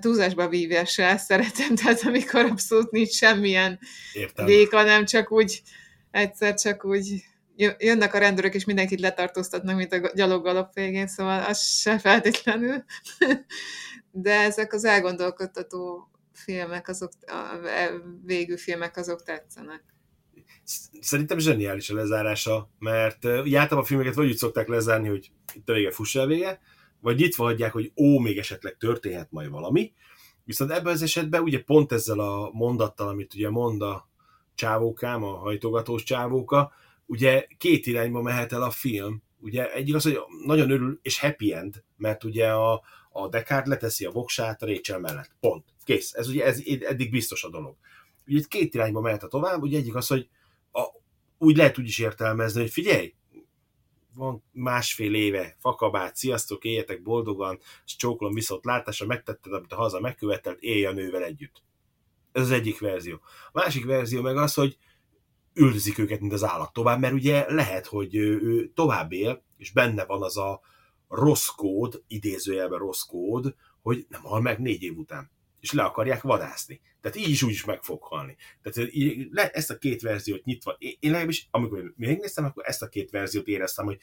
túlzásba vívéssel szeretem, tehát amikor abszolút nincs semmilyen Értem. vég, hanem csak úgy, egyszer csak úgy jönnek a rendőrök, és mindenkit letartóztatnak, mint a gyaloggalap végén, szóval az se feltétlenül. De ezek az elgondolkodtató filmek, azok, a e- végű filmek, azok tetszenek. Szerintem zseniális a lezárása, mert ugye általában a filmeket vagy úgy szokták lezárni, hogy itt a vége, fuss el vége, vagy nyitva hagyják, hogy ó, még esetleg történhet majd valami. Viszont ebben az esetben ugye pont ezzel a mondattal, amit ugye mond a csávókám, a hajtogatós csávóka, ugye két irányba mehet el a film. Ugye egyik az, hogy nagyon örül, és happy end, mert ugye a, a Descartes leteszi a voksát a Rachel mellett. Pont. Kész. Ez ugye ez eddig biztos a dolog. Ugye itt két irányba mehet a tovább, ugye egyik az, hogy a, úgy lehet úgy is értelmezni, hogy figyelj, van másfél éve, fakabát, sziasztok, éljetek boldogan, és csókolom viszont látásra, megtetted, amit a haza megkövetelt, élj a nővel együtt. Ez az egyik verzió. A másik verzió meg az, hogy üldözik őket, mint az állat tovább, mert ugye lehet, hogy ő tovább él, és benne van az a rossz kód, idézőjelben rossz kód, hogy nem hal meg négy év után, és le akarják vadászni. Tehát így is úgy is meg fog halni. Tehát ezt a két verziót nyitva, én, legalábbis, amikor megnéztem, akkor ezt a két verziót éreztem, hogy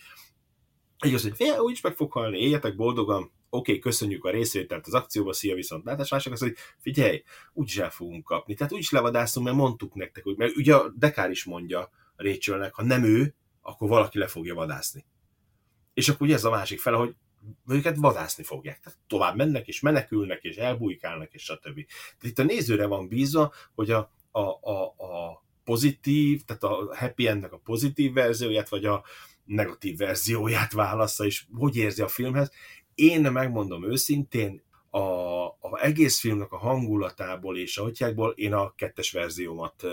így az, hogy fél, úgy is meg fog halni, éljetek boldogan, oké, okay, köszönjük a részvételt az akcióba, szia viszont látás, mások az, hogy figyelj, úgyis el fogunk kapni. Tehát úgyis levadászunk, mert mondtuk nektek, hogy mert ugye a Dekár is mondja Rachelnek, ha nem ő, akkor valaki le fogja vadászni. És akkor ugye ez a másik fele, hogy őket vadászni fogják. Tehát tovább mennek, és menekülnek, és elbújkálnak, és stb. Tehát itt a nézőre van bízva, hogy a, a, a, a pozitív, tehát a happy endnek a pozitív verzióját, vagy a negatív verzióját válassza, és hogy érzi a filmhez. Én megmondom őszintén, a, a egész filmnek a hangulatából és a hotyákból én a kettes verziómat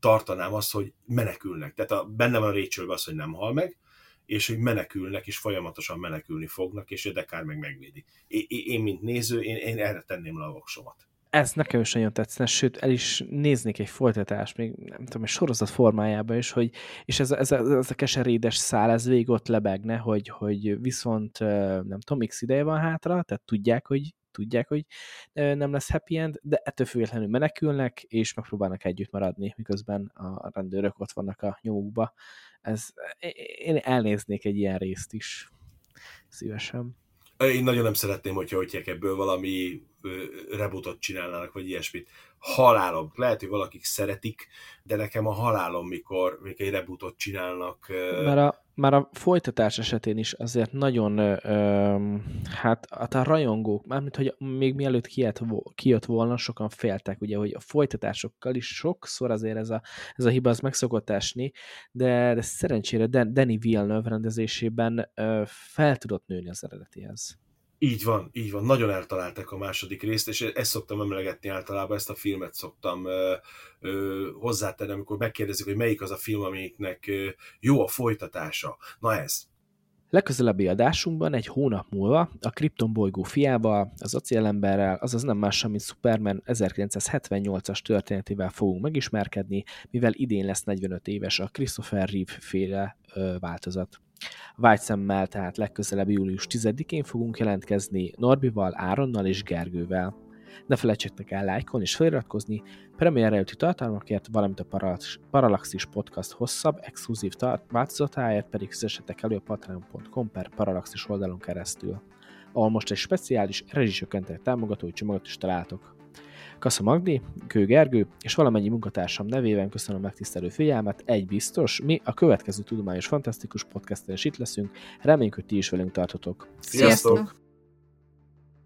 tartanám azt, hogy menekülnek. Tehát a, benne van a Rachel az, hogy nem hal meg, és hogy menekülnek, és folyamatosan menekülni fognak, és a Dekár meg megvédi. Én, én mint néző, én, én erre tenném le a voksomat. Ez nekem is nagyon tetszene, sőt, el is néznék egy folytatást, még nem tudom, egy sorozat formájában is, hogy, és ez, ez, ez a keserédes szál, ez végig ott lebegne, hogy, hogy viszont nem tudom, x ideje van hátra, tehát tudják, hogy tudják, hogy nem lesz happy end, de ettől függetlenül menekülnek, és megpróbálnak együtt maradni, miközben a rendőrök ott vannak a nyomukba. Ez, én elnéznék egy ilyen részt is szívesen. Én nagyon nem szeretném, hogyha hogy ebből valami rebootot csinálnának, vagy ilyesmit. Halálom. Lehet, hogy valakik szeretik, de nekem a halálom, mikor, mikor egy rebootot csinálnak. Mert a, már a folytatás esetén is azért nagyon, ö, hát, hát a rajongók, mármint, hogy még mielőtt kijött, kijött volna, sokan féltek, ugye, hogy a folytatásokkal is sokszor azért ez a, ez a hiba az meg szokott esni, de, de szerencsére Danny Villeneuve rendezésében ö, fel tudott nőni az eredetihez. Így van, így van. Nagyon eltalálták a második részt, és ezt szoktam emlegetni általában, ezt a filmet szoktam ö, ö, hozzátenni, amikor megkérdezik, hogy melyik az a film, amiknek ö, jó a folytatása. Na ez. Legközelebbi adásunkban egy hónap múlva a Krypton bolygó fiával, az acélemberrel, azaz nem mással, mint Superman 1978-as történetével fogunk megismerkedni, mivel idén lesz 45 éves a Christopher Reeve féle ö, változat. Vágy szemmel tehát legközelebb július 10-én fogunk jelentkezni Norbival, Áronnal és Gergővel. Ne felejtsetek el lájkolni és feliratkozni, premier előtti tartalmakért, valamint a Parallaxis Podcast hosszabb, exkluzív tart- változatáért pedig fizessetek elő a patreon.com per Parallaxis oldalon keresztül, ahol most egy speciális rezsisökkentek támogatói csomagot is találtok. Kassa Magdi, Kő Gergő és valamennyi munkatársam nevében köszönöm a megtisztelő figyelmet. Egy biztos, mi a következő Tudományos Fantasztikus podcasten is itt leszünk. Reméljük, hogy ti is velünk tartotok. Sziasztok!